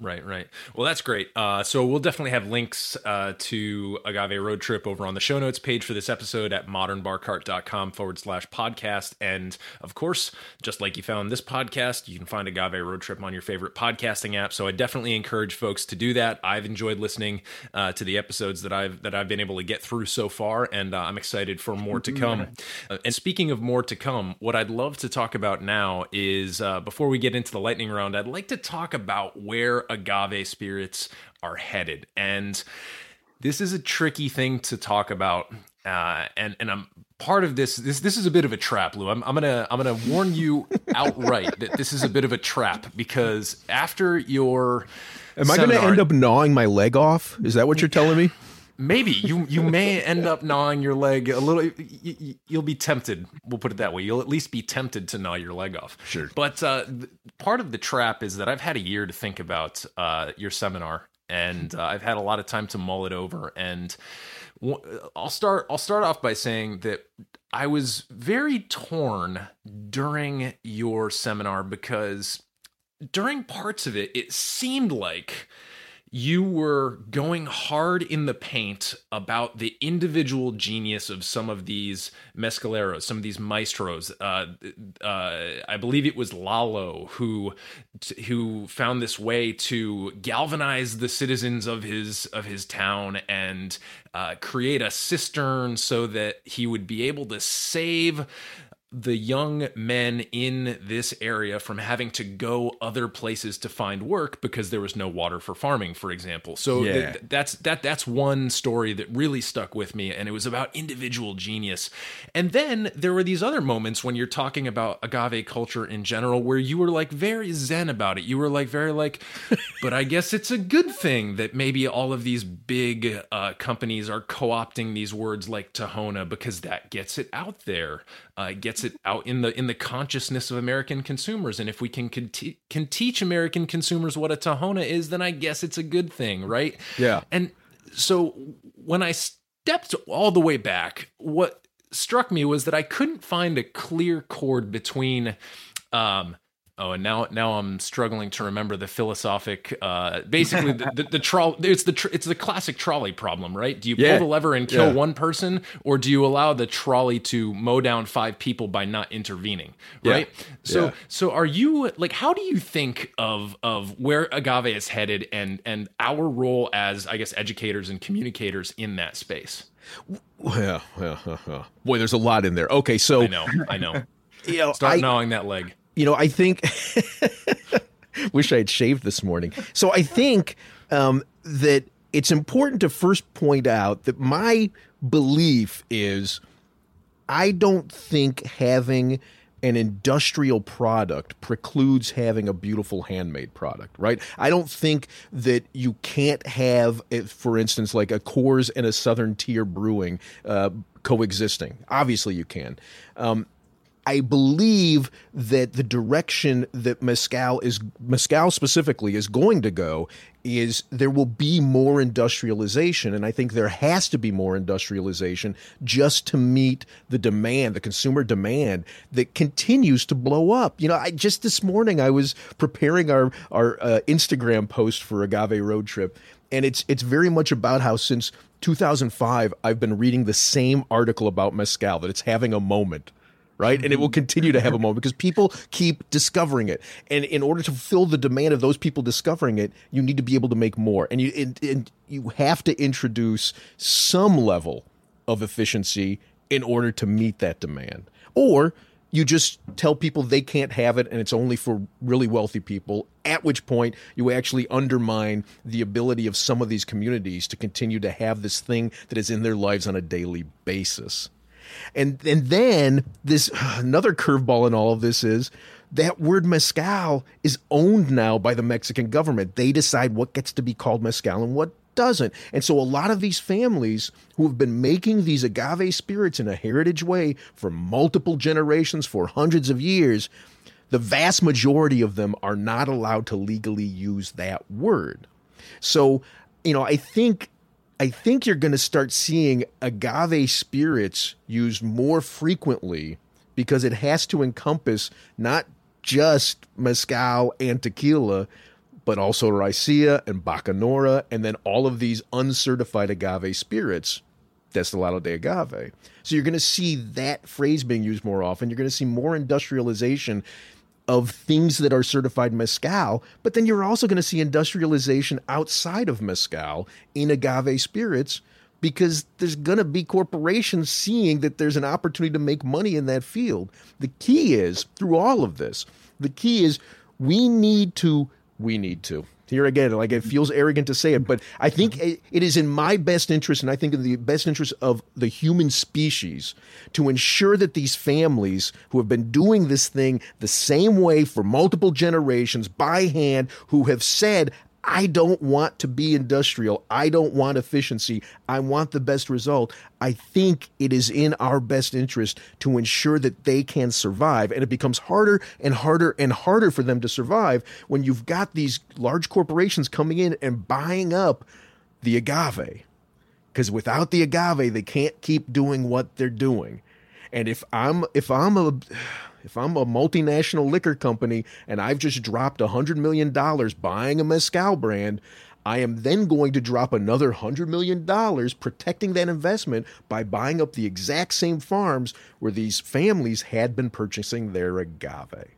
Speaker 3: Right, right. Well, that's great. Uh, so we'll definitely have links uh, to Agave Road Trip over on the show notes page for this episode at modernbarcart.com forward slash podcast. And of course, just like you found this podcast, you can find Agave Road Trip on your favorite podcasting app. So I definitely encourage folks to do that. I've enjoyed listening uh, to the episodes that I've that I've been able to get through so far, and uh, I'm excited for more to come. Uh, and speaking of more to come, what I'd love to talk about now is uh, before we get into the lightning round, I'd like to talk about where agave spirits are headed. And this is a tricky thing to talk about uh, and and I'm part of this. This this is a bit of a trap, Lou. I'm, I'm gonna I'm gonna warn you outright that this is a bit of a trap because after your
Speaker 2: Am I going to end up gnawing my leg off? Is that what you're telling me?
Speaker 3: Maybe you you may end up gnawing your leg a little. You, will be tempted. We'll put it that way. You'll at least be tempted to gnaw your leg off.
Speaker 2: Sure.
Speaker 3: But uh, part of the trap is that I've had a year to think about uh, your seminar, and uh, I've had a lot of time to mull it over. And I'll start. I'll start off by saying that I was very torn during your seminar because during parts of it, it seemed like you were going hard in the paint about the individual genius of some of these mescaleros, some of these maestros. Uh, uh, I believe it was Lalo who who found this way to galvanize the citizens of his of his town and uh, create a cistern so that he would be able to save the young men in this area from having to go other places to find work because there was no water for farming for example. So yeah. th- that's that that's one story that really stuck with me and it was about individual genius. And then there were these other moments when you're talking about agave culture in general where you were like very zen about it. You were like very like but i guess it's a good thing that maybe all of these big uh, companies are co-opting these words like tahona because that gets it out there. Uh, gets it out in the in the consciousness of American consumers. And if we can can, te- can teach American consumers what a Tahona is, then I guess it's a good thing, right?
Speaker 2: Yeah.
Speaker 3: And so when I stepped all the way back, what struck me was that I couldn't find a clear chord between um, Oh, and now now I'm struggling to remember the philosophic. Uh, basically, the, the, the. It's the tr- it's the classic trolley problem, right? Do you pull
Speaker 2: yeah.
Speaker 3: the lever and kill
Speaker 2: yeah.
Speaker 3: one person, or do you allow the trolley to mow down five people by not intervening? Right.
Speaker 2: Yeah.
Speaker 3: So so are you like? How do you think of of where agave is headed, and and our role as I guess educators and communicators in that space?
Speaker 2: Well, well, well, boy, there's a lot in there. Okay, so
Speaker 3: I know, I know.
Speaker 2: you know,
Speaker 3: Start
Speaker 2: I,
Speaker 3: gnawing that leg
Speaker 2: you know, I think. wish I had shaved this morning. So I think um, that it's important to first point out that my belief is I don't think having an industrial product precludes having a beautiful handmade product, right? I don't think that you can't have, eh, for instance, like a Coors and a Southern Tier Brewing uh, coexisting. Obviously, you can. Um, I believe that the direction that Mescal is Mescal specifically is going to go is there will be more industrialization and I think there has to be more industrialization just to meet the demand the consumer demand that continues to blow up. You know I just this morning I was preparing our our uh, Instagram post for Agave Road Trip and it's it's very much about how since 2005 I've been reading the same article about Mescal that it's having a moment right? And it will mm-hmm. continue to have a moment because people keep discovering it. And in order to fulfill the demand of those people discovering it, you need to be able to make more. And you and, and you have to introduce some level of efficiency in order to meet that demand. Or you just tell people they can't have it and it's only for really wealthy people at which point you actually undermine the ability of some of these communities to continue to have this thing that is in their lives on a daily basis and and then this another curveball in all of this is that word mezcal is owned now by the Mexican government. They decide what gets to be called mezcal and what doesn't. And so a lot of these families who have been making these agave spirits in a heritage way for multiple generations for hundreds of years, the vast majority of them are not allowed to legally use that word. So, you know, I think I think you're going to start seeing agave spirits used more frequently because it has to encompass not just mezcal and tequila, but also raicilla and bacanora, and then all of these uncertified agave spirits, destilado de agave. So you're going to see that phrase being used more often. You're going to see more industrialization of things that are certified mezcal, but then you're also going to see industrialization outside of mezcal in agave spirits because there's going to be corporations seeing that there's an opportunity to make money in that field. The key is through all of this, the key is we need to we need to. Here again, like it feels arrogant to say it, but I think it is in my best interest, and I think in the best interest of the human species, to ensure that these families who have been doing this thing the same way for multiple generations by hand, who have said, I don't want to be industrial. I don't want efficiency. I want the best result. I think it is in our best interest to ensure that they can survive. And it becomes harder and harder and harder for them to survive when you've got these large corporations coming in and buying up the agave. Because without the agave, they can't keep doing what they're doing. And if I'm if I'm a if I'm a multinational liquor company and I've just dropped a $100 million buying a Mezcal brand, I am then going to drop another $100 million protecting that investment by buying up the exact same farms where these families had been purchasing their agave.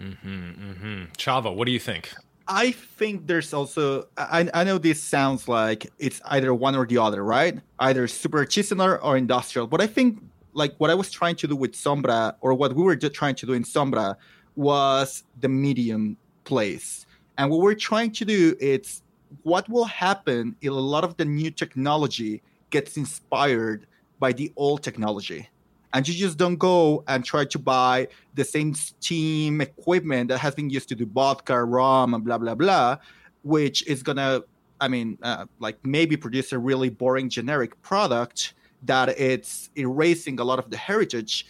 Speaker 3: Mm-hmm, mm-hmm. Chava, what do you think?
Speaker 1: I think there's also I, I know this sounds like it's either one or the other, right? Either super artisanal or industrial. But I think like what I was trying to do with Sombra, or what we were just trying to do in Sombra, was the medium place. And what we're trying to do is what will happen if a lot of the new technology gets inspired by the old technology. And you just don't go and try to buy the same steam equipment that has been used to do vodka, rum, and blah, blah, blah, which is going to, I mean, uh, like maybe produce a really boring generic product that it's erasing a lot of the heritage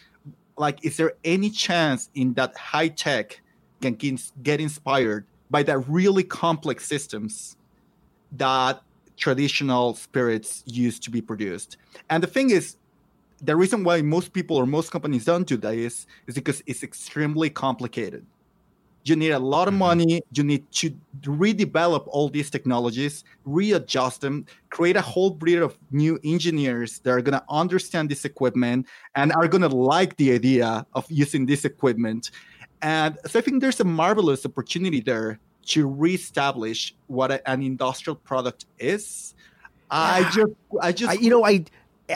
Speaker 1: like is there any chance in that high tech can get inspired by the really complex systems that traditional spirits used to be produced? And the thing is the reason why most people or most companies don't do that is is because it's extremely complicated you need a lot of mm-hmm. money. You need to redevelop all these technologies readjust them create a whole breed of new engineers that are going to understand this equipment and are going to like the idea of using this equipment. And so i think there's a marvelous opportunity there to reestablish what a, an industrial product is. I just i just
Speaker 2: I, you know i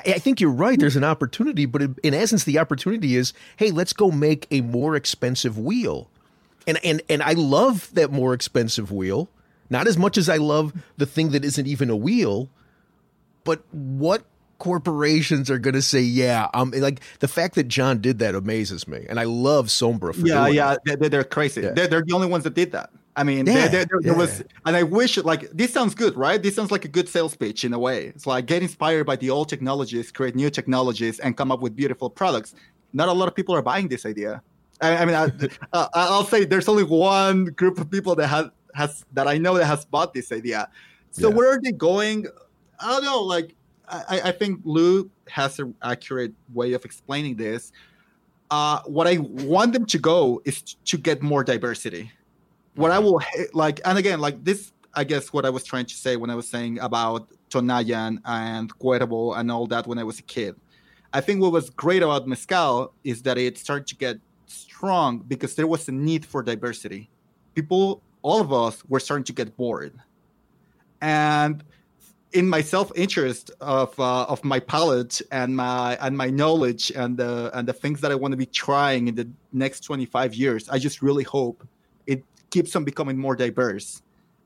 Speaker 2: I think you're right. There's an opportunity, but in essence, the opportunity is, hey, let's go make a more expensive wheel and and and I love that more expensive wheel, not as much as I love the thing that isn't even a wheel. But what corporations are going to say, yeah, um, like the fact that John did that amazes me, and I love Sombra for
Speaker 1: yeah,
Speaker 2: yeah,
Speaker 1: they're, they're, crazy. Yeah. They're, they're the only ones that did that. I mean, yeah, there, there, there yeah. was, and I wish like this sounds good, right? This sounds like a good sales pitch in a way. It's like get inspired by the old technologies, create new technologies, and come up with beautiful products. Not a lot of people are buying this idea. I, I mean, I, uh, I'll say there's only one group of people that has has that I know that has bought this idea. So yeah. where are they going? I don't know. Like, I, I think Lou has an accurate way of explaining this. Uh, what I want them to go is to get more diversity. What I will like, and again, like this, I guess what I was trying to say when I was saying about Tonayan and Cuervo and all that when I was a kid. I think what was great about mezcal is that it started to get strong because there was a need for diversity. People, all of us, were starting to get bored, and in my self-interest of uh, of my palate and my and my knowledge and the and the things that I want to be trying in the next 25 years, I just really hope it keeps on becoming more diverse.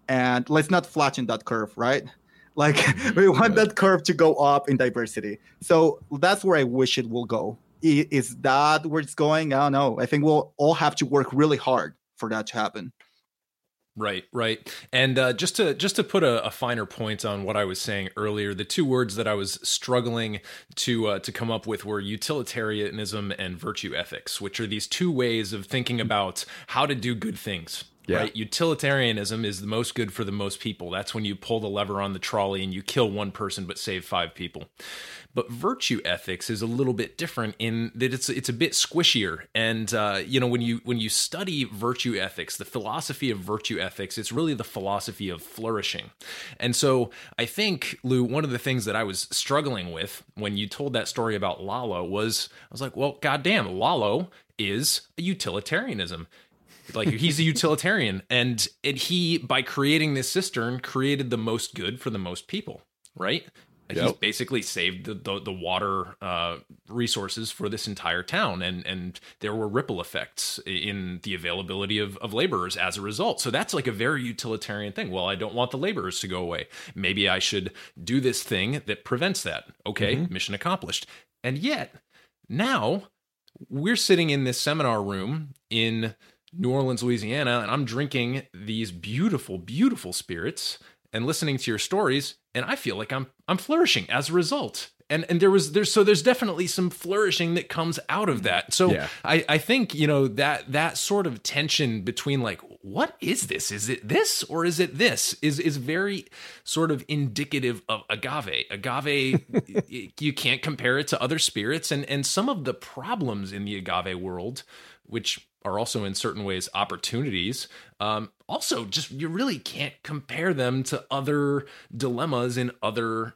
Speaker 1: And let's not flatten that curve, right? Like we want that curve to go up in diversity. So that's where I wish it will go is that where it's going? I don't know. I think we'll all have to work really hard for that to happen.
Speaker 3: Right, right, and uh, just to just to put a, a, finer point on what I was saying earlier, the two words that I was struggling to uh, to come up with were utilitarianism and virtue ethics, which are these two ways of thinking about how to do good things. Yeah. Right? Utilitarianism is the most good for the most people. That's when you pull the lever on the trolley and you kill one person but save five people. But virtue ethics is a little bit different in that it's it's a bit squishier. And uh, you know when you when you study virtue ethics, the philosophy of virtue ethics, it's really the philosophy of flourishing. And so I think Lou, one of the things that I was struggling with when you told that story about Lalo was I was like, well, goddamn, Lalo is a utilitarianism like he's a utilitarian and and he by creating this cistern created the most good for the most people right He's basically saved the the, the water uh, resources for this entire town, and and there were ripple effects in the availability of, of laborers as a result. So that's like a very utilitarian thing. Well, I don't want the laborers to go away. Maybe I should do this thing that prevents that. Okay, mission accomplished. And yet now we're sitting in this seminar room in New Orleans, Louisiana, and I'm drinking these beautiful, beautiful spirits and listening to your stories, and I feel like I'm I'm flourishing as a result. And and there was there's so there's definitely some flourishing that comes out of that. So
Speaker 2: Yeah.
Speaker 3: I, I think, you know, that that sort of tension between like, what is this? Is it this or is it this? Is is very sort of indicative of agave. Agave you can't compare it to other spirits and and some of the problems in the agave world, which are also in certain ways opportunities. Um, also, just you really can't compare them to other dilemmas in other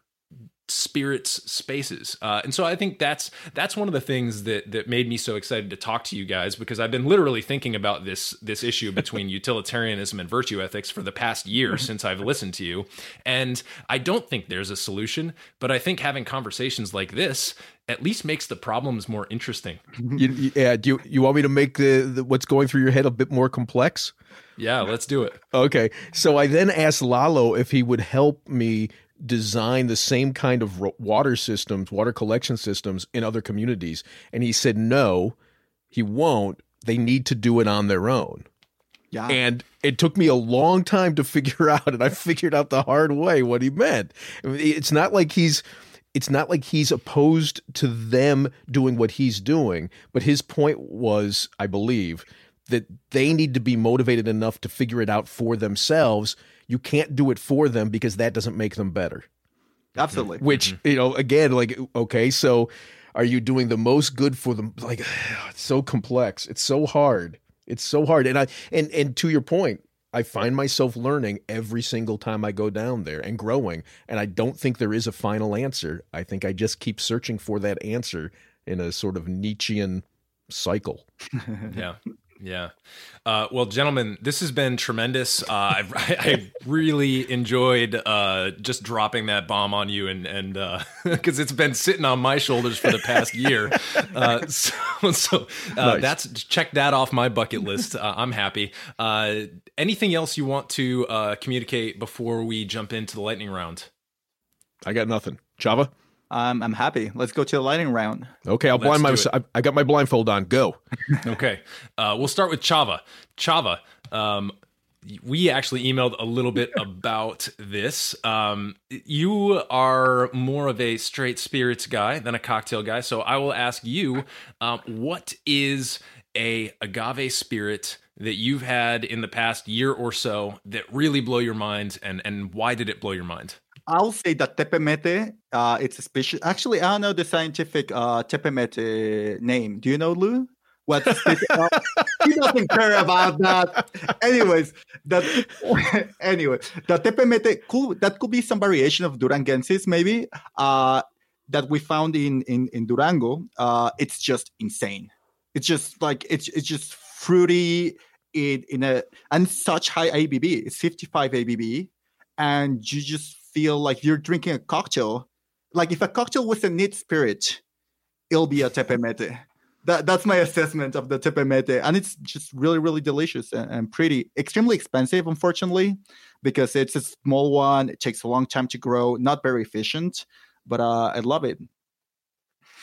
Speaker 3: spirits spaces uh, and so i think that's that's one of the things that that made me so excited to talk to you guys because i've been literally thinking about this this issue between utilitarianism and virtue ethics for the past year since i've listened to you and i don't think there's a solution but i think having conversations like this at least makes the problems more interesting
Speaker 2: You, you- yeah, do you, you want me to make the, the what's going through your head a bit more complex?
Speaker 3: yeah let's do it
Speaker 2: Okay. So I then asked Lalo if he would help me design the same kind of water systems, water collection systems in other communities. And he said, no, he won't. They need to do it on their own.
Speaker 1: Yeah.
Speaker 2: And it took me a long time to figure out, and I figured out the hard way what he meant. It's not like he's it's not like he's opposed to them doing what he's doing, but his point was, I believe, that they need to be motivated enough to figure it out for themselves. You can't do it for them because that doesn't make them better.
Speaker 1: Absolutely.
Speaker 2: Which, mm-hmm. you know, again, like, okay, so are you doing the most good for them? Like, it's so complex. It's so hard. It's so hard. And I, and, and to your point, I find myself learning every single time I go down there and growing. And I don't think there is a final answer. I think I just keep searching for that answer in a sort of Nietzschean cycle.
Speaker 3: yeah yeah uh, well gentlemen this has been tremendous uh, I've, I really enjoyed uh, just dropping that bomb on you and and because it's been sitting on my shoulders for the past year uh, so, so uh,
Speaker 2: Nice.
Speaker 3: that's check that off my bucket list uh, i'm happy uh, anything else you want to uh, communicate before we jump into the lightning round
Speaker 2: I got nothing. Chava?
Speaker 1: Um, I'm happy. Let's go to the lightning round.
Speaker 2: Okay, I'll
Speaker 3: Let's
Speaker 2: blind
Speaker 3: do
Speaker 2: myself. I, I got my blindfold on. Go.
Speaker 3: Okay. Uh, we'll start with Chava. Chava, um, we actually emailed a little bit about this. Um, you are more of a straight spirits guy than a cocktail guy. So I will ask you um, what is a agave spirit that you've had in the past year or so that really blow your mind and, and why did it blow your mind?
Speaker 1: I'll say that tepemete, uh, it's a species. Actually, I don't know the scientific uh, tepemete name. Do you know, Lou? What's uh, he doesn't care about that. Anyways, that anyway, the tepemete could that could be some variation of Durangensis, maybe. Uh, that we found in in in Durango. Uh, it's just insane. It's just like it's it's just fruity in in a and such high ABV. It's 55 ABV, and you just feel like you're drinking a cocktail. Like if a cocktail was a neat spirit, it'll be a tepemete. That, that's my assessment of the tepemete. And it's just really, really delicious and, and pretty. Extremely expensive, unfortunately, because it's a small one. It takes a long time to grow, not very efficient, but uh, I love it.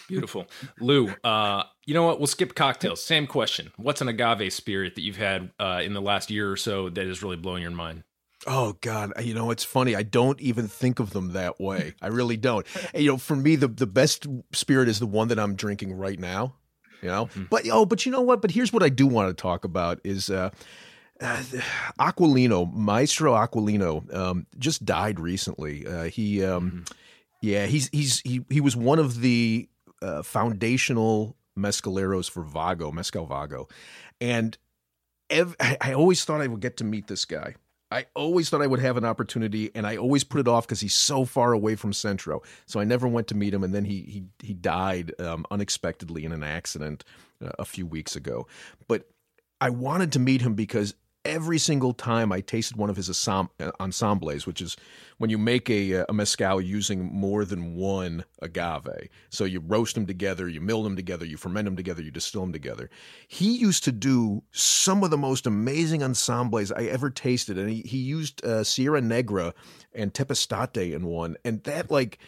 Speaker 3: Beautiful. Lou, uh, you know what? We'll skip cocktails. Same question. What's an agave spirit that you've had uh, in the last year or so that is really blowing your mind?
Speaker 2: Oh God, you know it's funny. I don't even think of them that way. I really don't. And, you know, for me, the the best spirit is the one that I'm drinking right now. You know, but oh, but you know what? But here's what I do want to talk about is uh, uh, Aquilino, Maestro Aquilino, um, just died recently. Uh, he, um, yeah, he's he's he he was one of the uh, foundational mescaleros for Vago, Mezcal Vago, and ev- I, I always thought I would get to meet this guy. I always thought I would have an opportunity, and I always put it off because he's so far away from Centro. So I never went to meet him, and then he he he died um, unexpectedly in an accident uh, a few weeks ago. But I wanted to meet him because every single time I tasted one of his ensembles, which is when you make a, a mezcal using more than one agave. So you roast them together, you mill them together, you ferment them together, you distill them together. He used to do some of the most amazing ensembles I ever tasted, and he, he used uh, Sierra Negra and Tepeztate in one, and that like.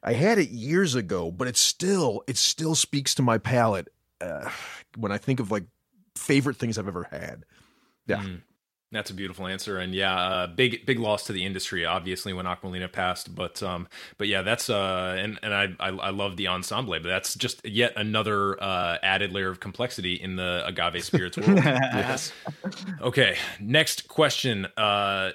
Speaker 2: I had it years ago, but it still it still speaks to my palate uh, when I think of like favorite things I've ever had. Yeah. Mm.
Speaker 3: That's a beautiful answer, and yeah, uh, big big loss to the industry, obviously when Aquilino passed. But um, but yeah, that's uh, and and I I, I love the ensemble, but that's just yet another uh, added layer of complexity in the agave spirits world. yes. Okay, next question. Uh,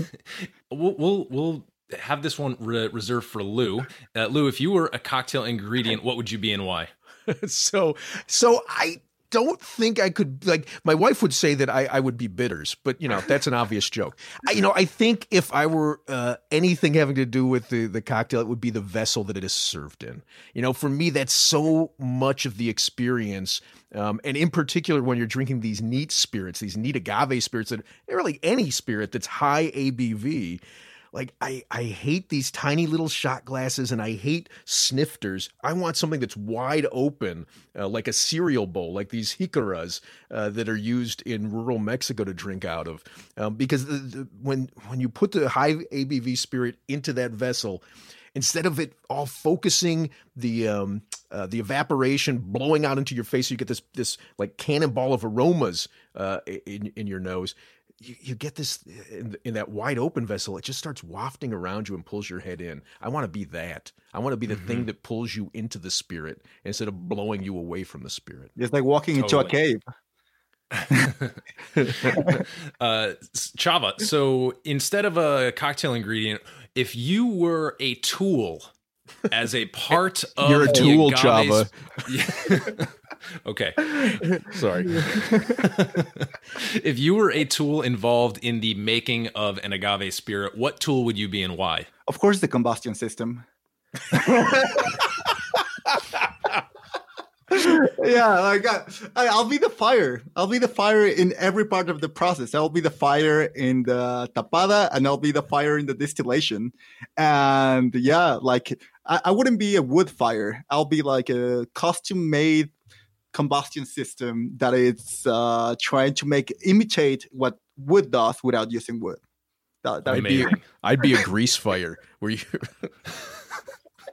Speaker 3: we'll we'll we'll have this one re- reserved for Lou. Uh, Lou, if you were a cocktail ingredient, what would you be and why?
Speaker 2: so so I don't think I could like my wife would say that I, I would be bitters, but you know that's an obvious joke. I, you know, I think if I were uh, anything having to do with the the cocktail, it would be the vessel that it is served in. You know, for me, that's so much of the experience. Um, and in particular, when you're drinking these neat spirits, these neat agave spirits that really any spirit that's high ABV, like I I hate these tiny little shot glasses and I hate snifters. I want something that's wide open, uh, like a cereal bowl, like these jícaras uh, that are used in rural Mexico to drink out of. Um, because the, the, when when you put the high ABV spirit into that vessel, instead of it all focusing the um, uh, the evaporation blowing out into your face, so you get this this like cannonball of aromas uh, in in your nose you, you get this in, in, that wide open vessel it just starts wafting around you and pulls your head in i want to be that i want to be the mm-hmm. thing that pulls you into the spirit instead of blowing you away from the spirit
Speaker 1: it's like walking totally. into a cave
Speaker 3: uh, Chava, so instead of a cocktail ingredient, if you were a tool as a part of
Speaker 2: You're a tool, Chava.
Speaker 3: okay. Sorry. if you were a tool involved in the making of an agave spirit, what tool would you be and why?
Speaker 1: Of course, the combustion system. yeah, like I, will be the fire. I'll be the fire in every part of the process. I'll be the fire in the tapada, and I'll be the fire in the distillation. And yeah, like I, I wouldn't be a wood fire. I'll be like a costume-made combustion system that is uh, trying to make imitate what wood does without using wood.
Speaker 2: That, I'd be I'd be a grease fire where you.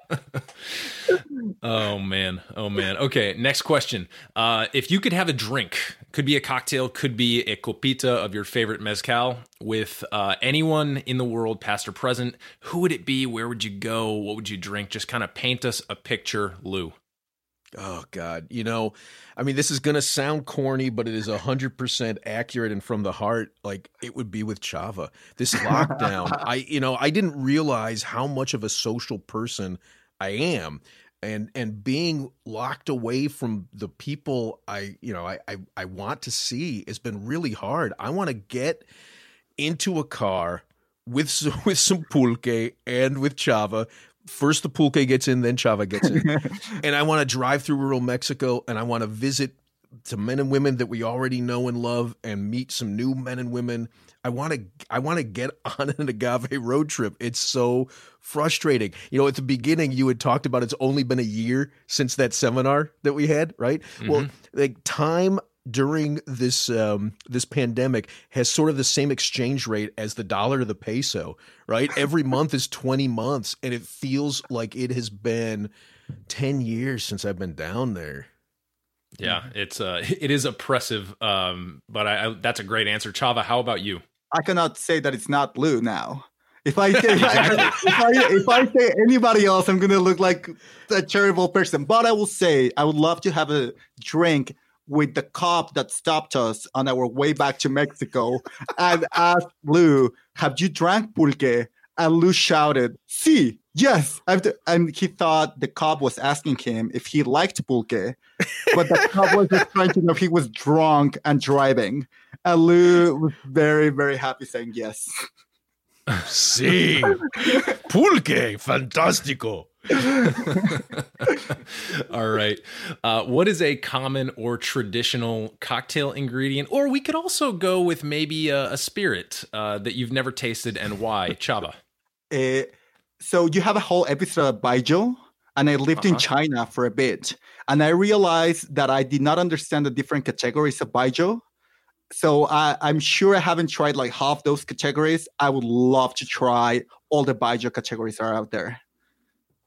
Speaker 3: oh man. Oh man. Okay next question. Uh, if you could have a drink could be a cocktail could be a copita of your favorite mezcal with uh, anyone in the world past or present who would it be? Where would you go? What would you drink? Just kind of paint us a picture lou
Speaker 2: Oh God, you know, I mean, this is gonna sound corny, but it is hundred percent accurate and from the heart. Like it would be with Chava. This lockdown, I, you know, I didn't realize how much of a social person I am, and and being locked away from the people I, you know, I I, I want to see has been really hard. I want to get into a car with with some pulque and with Chava first the pulque gets in, then Chava gets in. and I want to drive through rural Mexico and I want to visit some men and women that we already know and love and meet some new men and women. I want to I want to get on an agave road trip. It's so frustrating. You know, at the beginning you had talked about it's only been a year since that seminar that we had, right? Mm-hmm. Well, like time during this um, this pandemic has sort of the same exchange rate as the dollar to the peso, right? Every month is 20 months, and it feels like it has been 10 years since I've been down there.
Speaker 3: Yeah, it's uh, it is oppressive. Um, but I, I, that's a great answer, Chava. How about you?
Speaker 1: I cannot say that it's not blue now. If I say exactly. if, I, if I say anybody else, I'm gonna look like a terrible person. But I will say I would love to have a drink with the cop that stopped us on our way back to Mexico and asked Lou, Have you drank pulque? And Lou shouted, See, yes. And he thought the cop was asking him if he liked pulque, but the cop was just trying to know if he was drunk and driving. And Lou was very, very happy saying yes.
Speaker 2: Sí, pulque, fantástico.
Speaker 3: All right. Uh, what is a common or traditional cocktail ingredient? Or we could also go with maybe a, a spirit uh, that you've never tasted and why. Chava.
Speaker 1: Uh, so you have a whole episode of Baijiu, and I lived in
Speaker 3: Uh-huh.
Speaker 1: China for a bit, and I realized that I did not understand the different categories of Baijiu. So I, I'm sure I haven't tried like half those categories. I would love to try all the Baijiu categories are out there.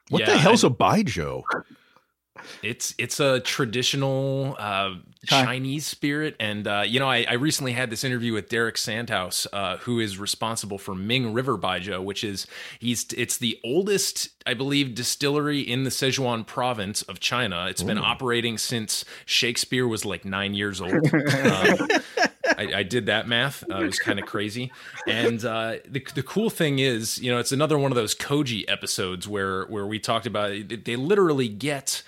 Speaker 2: What
Speaker 3: Yeah,
Speaker 2: the hell's
Speaker 3: I-
Speaker 2: a baijiu?
Speaker 3: It's it's a traditional uh, Chinese spirit, and uh, you know I, I recently had this interview with Derek Sandhaus, uh, who is responsible for Ming River Baijiu, which is he's it's the oldest I believe distillery in the Sichuan province of China. It's been operating since Shakespeare was like nine years old. Um, I, I did that math. Uh, it was kind of crazy. And uh, the the cool thing is, you know, it's another one of those Koji episodes where where we talked about it, they literally get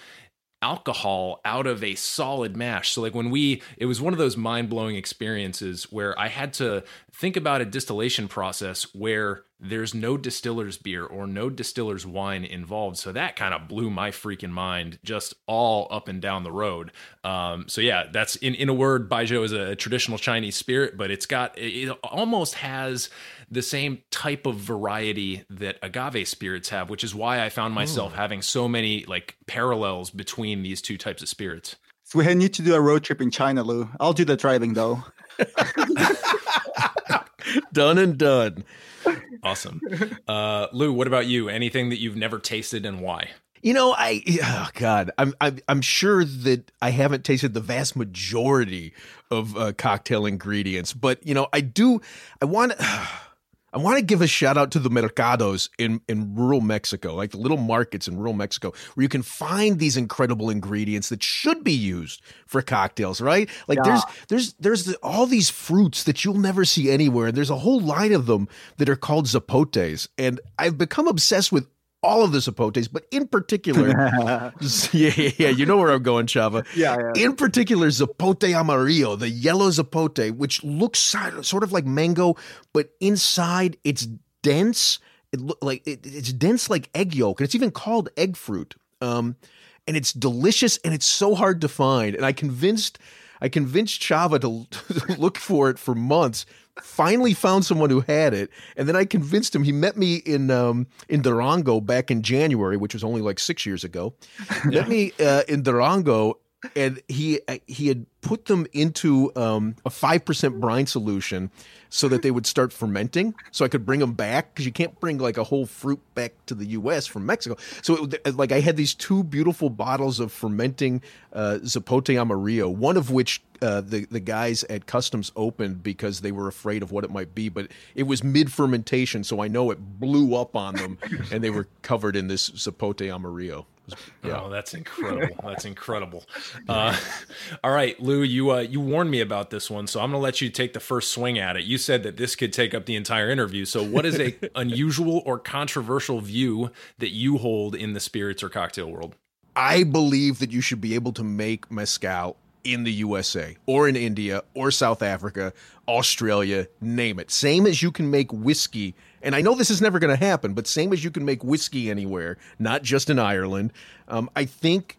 Speaker 3: alcohol out of a solid mash. So like when we it was one of those mind-blowing experiences where I had to think about a distillation process where there's no distiller's beer or no distiller's wine involved. So that kind of blew my freaking mind just all up and down the road. Um, so yeah, that's in, in a word, Baijiu is a traditional Chinese spirit, but it's got, it, it almost has the same type of variety that agave spirits have, which is why I found myself having so many like parallels between these two types of spirits.
Speaker 1: So we need to do a road trip in China, Lou. I'll do the driving though.
Speaker 2: done and done.
Speaker 3: Awesome. Uh, Lou, what about you? Anything that you've never tasted and why?
Speaker 2: You know, I oh God, I'm I'm I'm sure that I haven't tasted the vast majority of uh, cocktail ingredients, but you know, I do. I want. I want to give a shout out to the mercados in, in rural Mexico, like the little markets in rural Mexico, where you can find these incredible ingredients that should be used for cocktails, right? Like there's there's there's all these fruits that you'll never see anywhere, and there's a whole line of them that are called zapotes, and I've become obsessed with all of the zapotes, but in particular, yeah, yeah, yeah, you know where I'm going, Chava.
Speaker 1: Yeah, yeah.
Speaker 2: In particular, Zapote Amarillo, the yellow Zapote, which looks sort of like mango, but inside it's dense. It look like it, it's dense like egg yolk, and it's even called egg fruit. Um, and it's delicious, and it's so hard to find. And I convinced, I convinced Chava to, to look for it for months. Finally, found someone who had it, and then I convinced him. He met me in um, in Durango back in January, which was only like six years ago. Met me uh, in Durango, and he uh, he had put them into um, a five percent brine solution so that they would start fermenting. So I could bring them back because you can't bring like a whole fruit back to the U.S. from Mexico. So it, like I had these two beautiful bottles of fermenting uh, Zapote Amarillo, one of which uh, the the guys at customs opened because they were afraid of what it might be, but it was mid fermentation, so I know it blew up on them, and they were covered in this Zapote Amarillo.
Speaker 3: Oh, that's incredible. That's incredible. Uh, all right, Lou, you uh, you warned me about this one, so I'm going to let you take the first swing at it. You said that this could take up the entire interview. So, what is a unusual or controversial view that you hold in the spirits or cocktail world?
Speaker 2: I believe that you should be able to make mezcal in the USA or in India or South Africa, Australia, name it. Same as you can make whiskey. And I know this is never going to happen, but same as you can make whiskey anywhere, not just in Ireland. Um, I think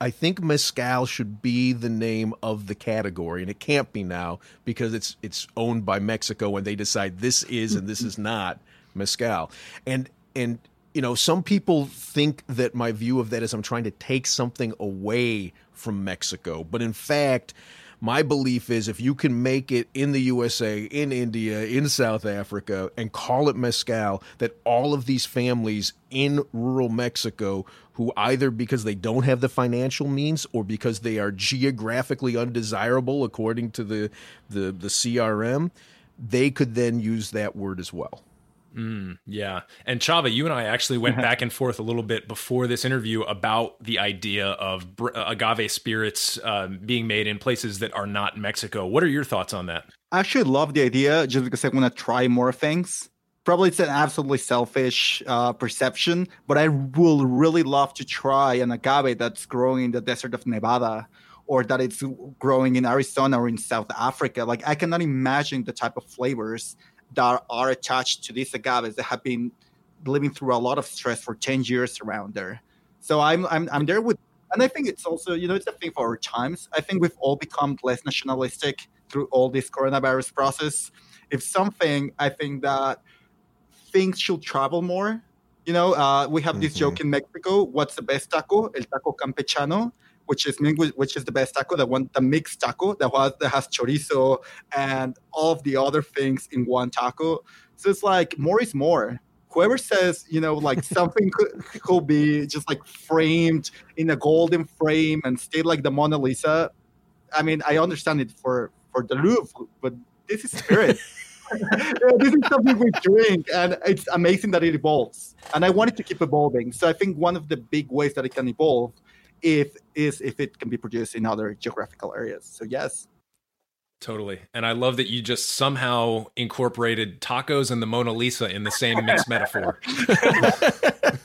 Speaker 2: I think mezcal should be the name of the category, and it can't be now because it's it's owned by Mexico, and they decide this is and this is not mezcal. And and you know, some people think that my view of that is I'm trying to take something away from Mexico, but in fact, my belief is if you can make it in the USA, in India, in South Africa, and call it mezcal, that all of these families in rural Mexico who either because they don't have the financial means or because they are geographically undesirable according to the the, the CRM, they could then use that word as well.
Speaker 3: Yeah. And Chava, you and I actually went back and forth a little bit before this interview about the idea of br- uh, agave spirits um, being made in places that are not Mexico. What are your thoughts on that?
Speaker 1: I actually love the idea just because I want to try more things. Probably it's an absolutely selfish uh, perception, but I will really love to try an agave that's growing in the desert of Nevada or that it's growing in Arizona or in South Africa. Like I cannot imagine the type of flavors that are attached to these agaves that have been living through a lot of stress for 10 years around there. So I'm I'm I'm there with and I think it's also, you know, it's a thing for our times. I think we've all become less nationalistic through all this coronavirus process. If something, I think that things should travel more. You know, uh, we have this
Speaker 2: Mhm.
Speaker 1: joke in Mexico. What's the best taco? El taco campechano, which is which is the best taco. The one, the mixed taco that was that has chorizo and all of the other things in one taco. So it's like more is more. Whoever says, you know, like something could, could be just like framed in a golden frame and stay like the Mona Lisa. I mean, I understand it for for the Louvre, but this is spirit. This is something we drink, and it's amazing that it evolves. And I want it to keep evolving. So I think one of the big ways that it can evolve, if is if it can be produced in other geographical areas. So yes,
Speaker 3: Totally. And I love that you just somehow incorporated tacos and the Mona Lisa in the same mixed metaphor.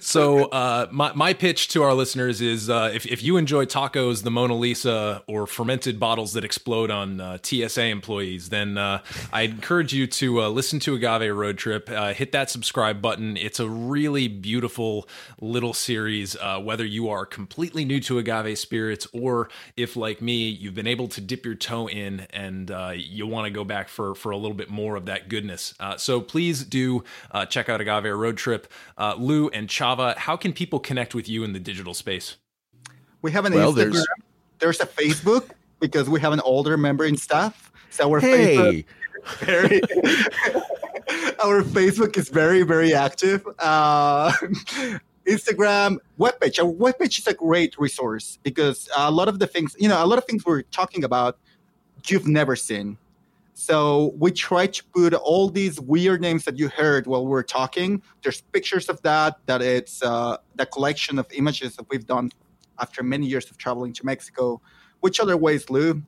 Speaker 3: so uh, my, my pitch to our listeners is uh, if, if you enjoy tacos, the Mona Lisa, or fermented bottles that explode on uh, TSA employees, then uh, I encourage you to uh, listen to Agave Road Trip. Uh, hit that subscribe button. It's a really beautiful little series. Whether you are completely new to agave spirits, or if like me, you've been able to dip your toe in and uh, you want to go back for for a little bit more of that goodness. So please do check out Agave Road Trip. Lou and Chava, how can people connect with you in the digital space?
Speaker 1: we have an
Speaker 2: Well,
Speaker 1: Instagram.
Speaker 2: there's-
Speaker 1: There's... a Facebook because we have an older member in staff. So our Facebook
Speaker 2: Hey,
Speaker 1: very our facebook is very very active uh, instagram webpage our webpage is a great resource because a lot of the things you know a lot of things we're talking about you've never seen so we try to put all these weird names that you heard while we were talking there's pictures of that that it's uh, the collection of images that we've done after many years of traveling to mexico which other ways lou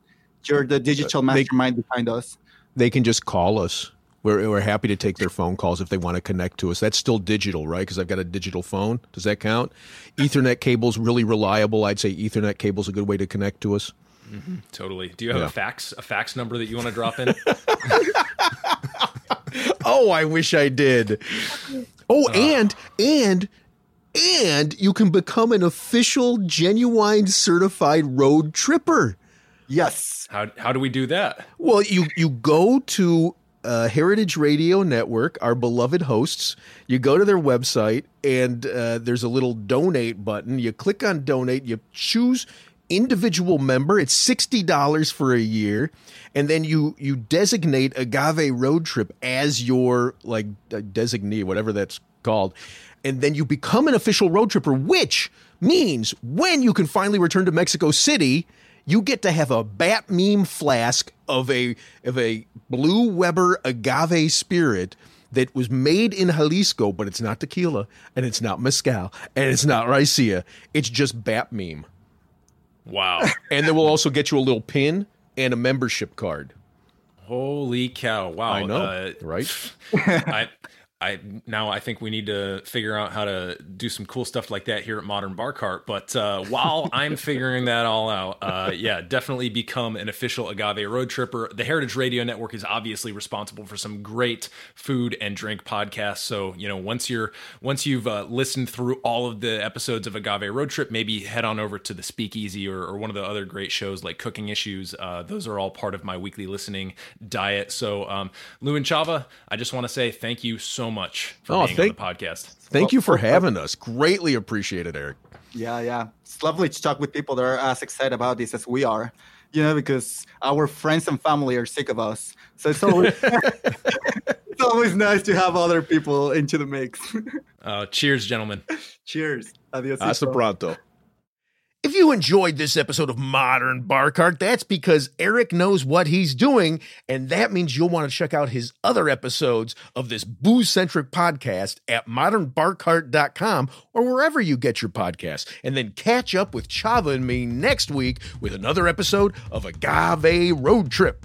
Speaker 1: you're the digital
Speaker 2: They-
Speaker 1: mastermind behind us
Speaker 2: they can just call us. We're, we're happy to take their phone calls if they want to connect to us. That's still digital, right? Because I've got a digital phone. Does that count? Ethernet cable's really reliable. I'd say Ethernet cable's a good way to connect to us.
Speaker 3: Totally. Do you have
Speaker 2: Yeah.
Speaker 3: a fax a fax number that you want to drop in?
Speaker 2: Oh, I wish I did. Oh, and and and you can become an official, genuine, certified road tripper.
Speaker 1: yes
Speaker 3: how how do we do that?
Speaker 2: Well, you you go to uh, Heritage Radio Network, our beloved hosts. You go to their website, and uh, there's a little donate button. You click on donate. You choose individual member. It's sixty dollars for a year, and then you you designate Agave Road Trip as your like uh, designee, whatever that's called, and then you become an official road tripper, which means when you can finally return to Mexico City you get to have a bat meme flask of a of a blue Weber agave spirit that was made in Jalisco, but it's not tequila and it's not mezcal and it's not raicilla. It's just bat meme.
Speaker 3: Wow.
Speaker 2: And then we'll also get you a little pin and a membership card.
Speaker 3: Holy cow. Wow.
Speaker 2: I know,
Speaker 3: Uh,
Speaker 2: right?
Speaker 3: I I now I think we need to figure out how to do some cool stuff like that here at Modern Bar Cart. But uh, while I'm figuring that all out, uh, yeah, definitely become an official agave road tripper. The Heritage Radio Network is obviously responsible for some great food and drink podcasts. So you know, once you're once you've uh, listened through all of the episodes of Agave Road Trip, maybe head on over to the Speakeasy or, or one of the other great shows like Cooking Issues. Uh, those are all part of my weekly listening diet. So, um, Lou and Chava, I just want to say thank you so much for
Speaker 2: Oh,
Speaker 3: being
Speaker 2: thank-
Speaker 3: on the podcast.
Speaker 2: Thank you for having us. Greatly appreciate it, Eric.
Speaker 1: Yeah, yeah. It's lovely to talk with people that are as excited about this as we are. You know, because our friends and family are sick of us. So it's always it's always nice to have other people into the mix.
Speaker 3: Uh, cheers, gentlemen.
Speaker 1: Cheers. Adios.
Speaker 2: Hasta pronto. If you enjoyed this episode of Modern Bar Cart, that's because Eric knows what he's doing, and that means you'll want to check out his other episodes of this booze centric podcast at modernbarcart.com or wherever you get your podcasts. And then catch up with Chava and me next week with another episode of Agave Road Trip.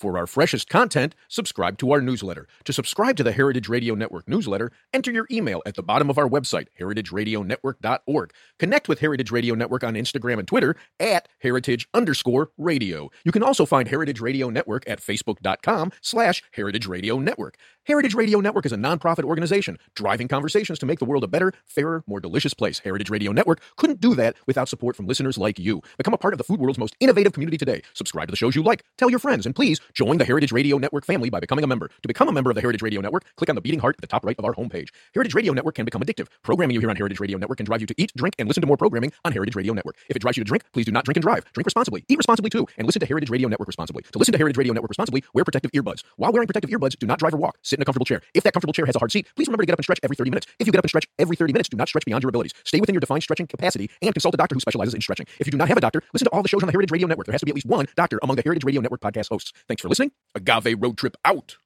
Speaker 2: For our freshest content, subscribe to our newsletter. To subscribe to the Heritage Radio Network newsletter, enter your email at the bottom of our website, heritageradionetwork.org. Connect with Heritage Radio Network on Instagram and Twitter at heritage underscore radio. You can also find Heritage Radio Network at facebook.com slash heritage radio network. Heritage Radio Network is a nonprofit organization driving conversations to make the world a better, fairer, more delicious place. Heritage Radio Network couldn't do that without support from listeners like you. Become a part of the food world's most innovative community today. Subscribe to the shows you like, tell your friends, and please join the Heritage Radio Network family by becoming a member. To become a member of the Heritage Radio Network, click on the beating heart at the top right of our homepage. Heritage Radio Network can become addictive. Programming you here on Heritage Radio Network can drive you to eat, drink, and listen to more programming on Heritage Radio Network. If it drives you to drink, please do not drink and drive. Drink responsibly. Eat responsibly too, and listen to Heritage Radio Network responsibly. To listen to Heritage Radio Network responsibly, wear protective earbuds. While wearing protective earbuds, do not drive or walk. Sit in a comfortable chair. If that comfortable chair has a hard seat, please remember to get up and stretch every 30 minutes. If you get up and stretch every 30 minutes, do not stretch beyond your abilities. Stay within your defined stretching capacity and consult a doctor who specializes in stretching. If you do not have a doctor, listen to all the shows on the Heritage Radio Network. There has to be at least one doctor among the Heritage Radio Network podcast hosts. Thanks for listening. Agave Road Trip out.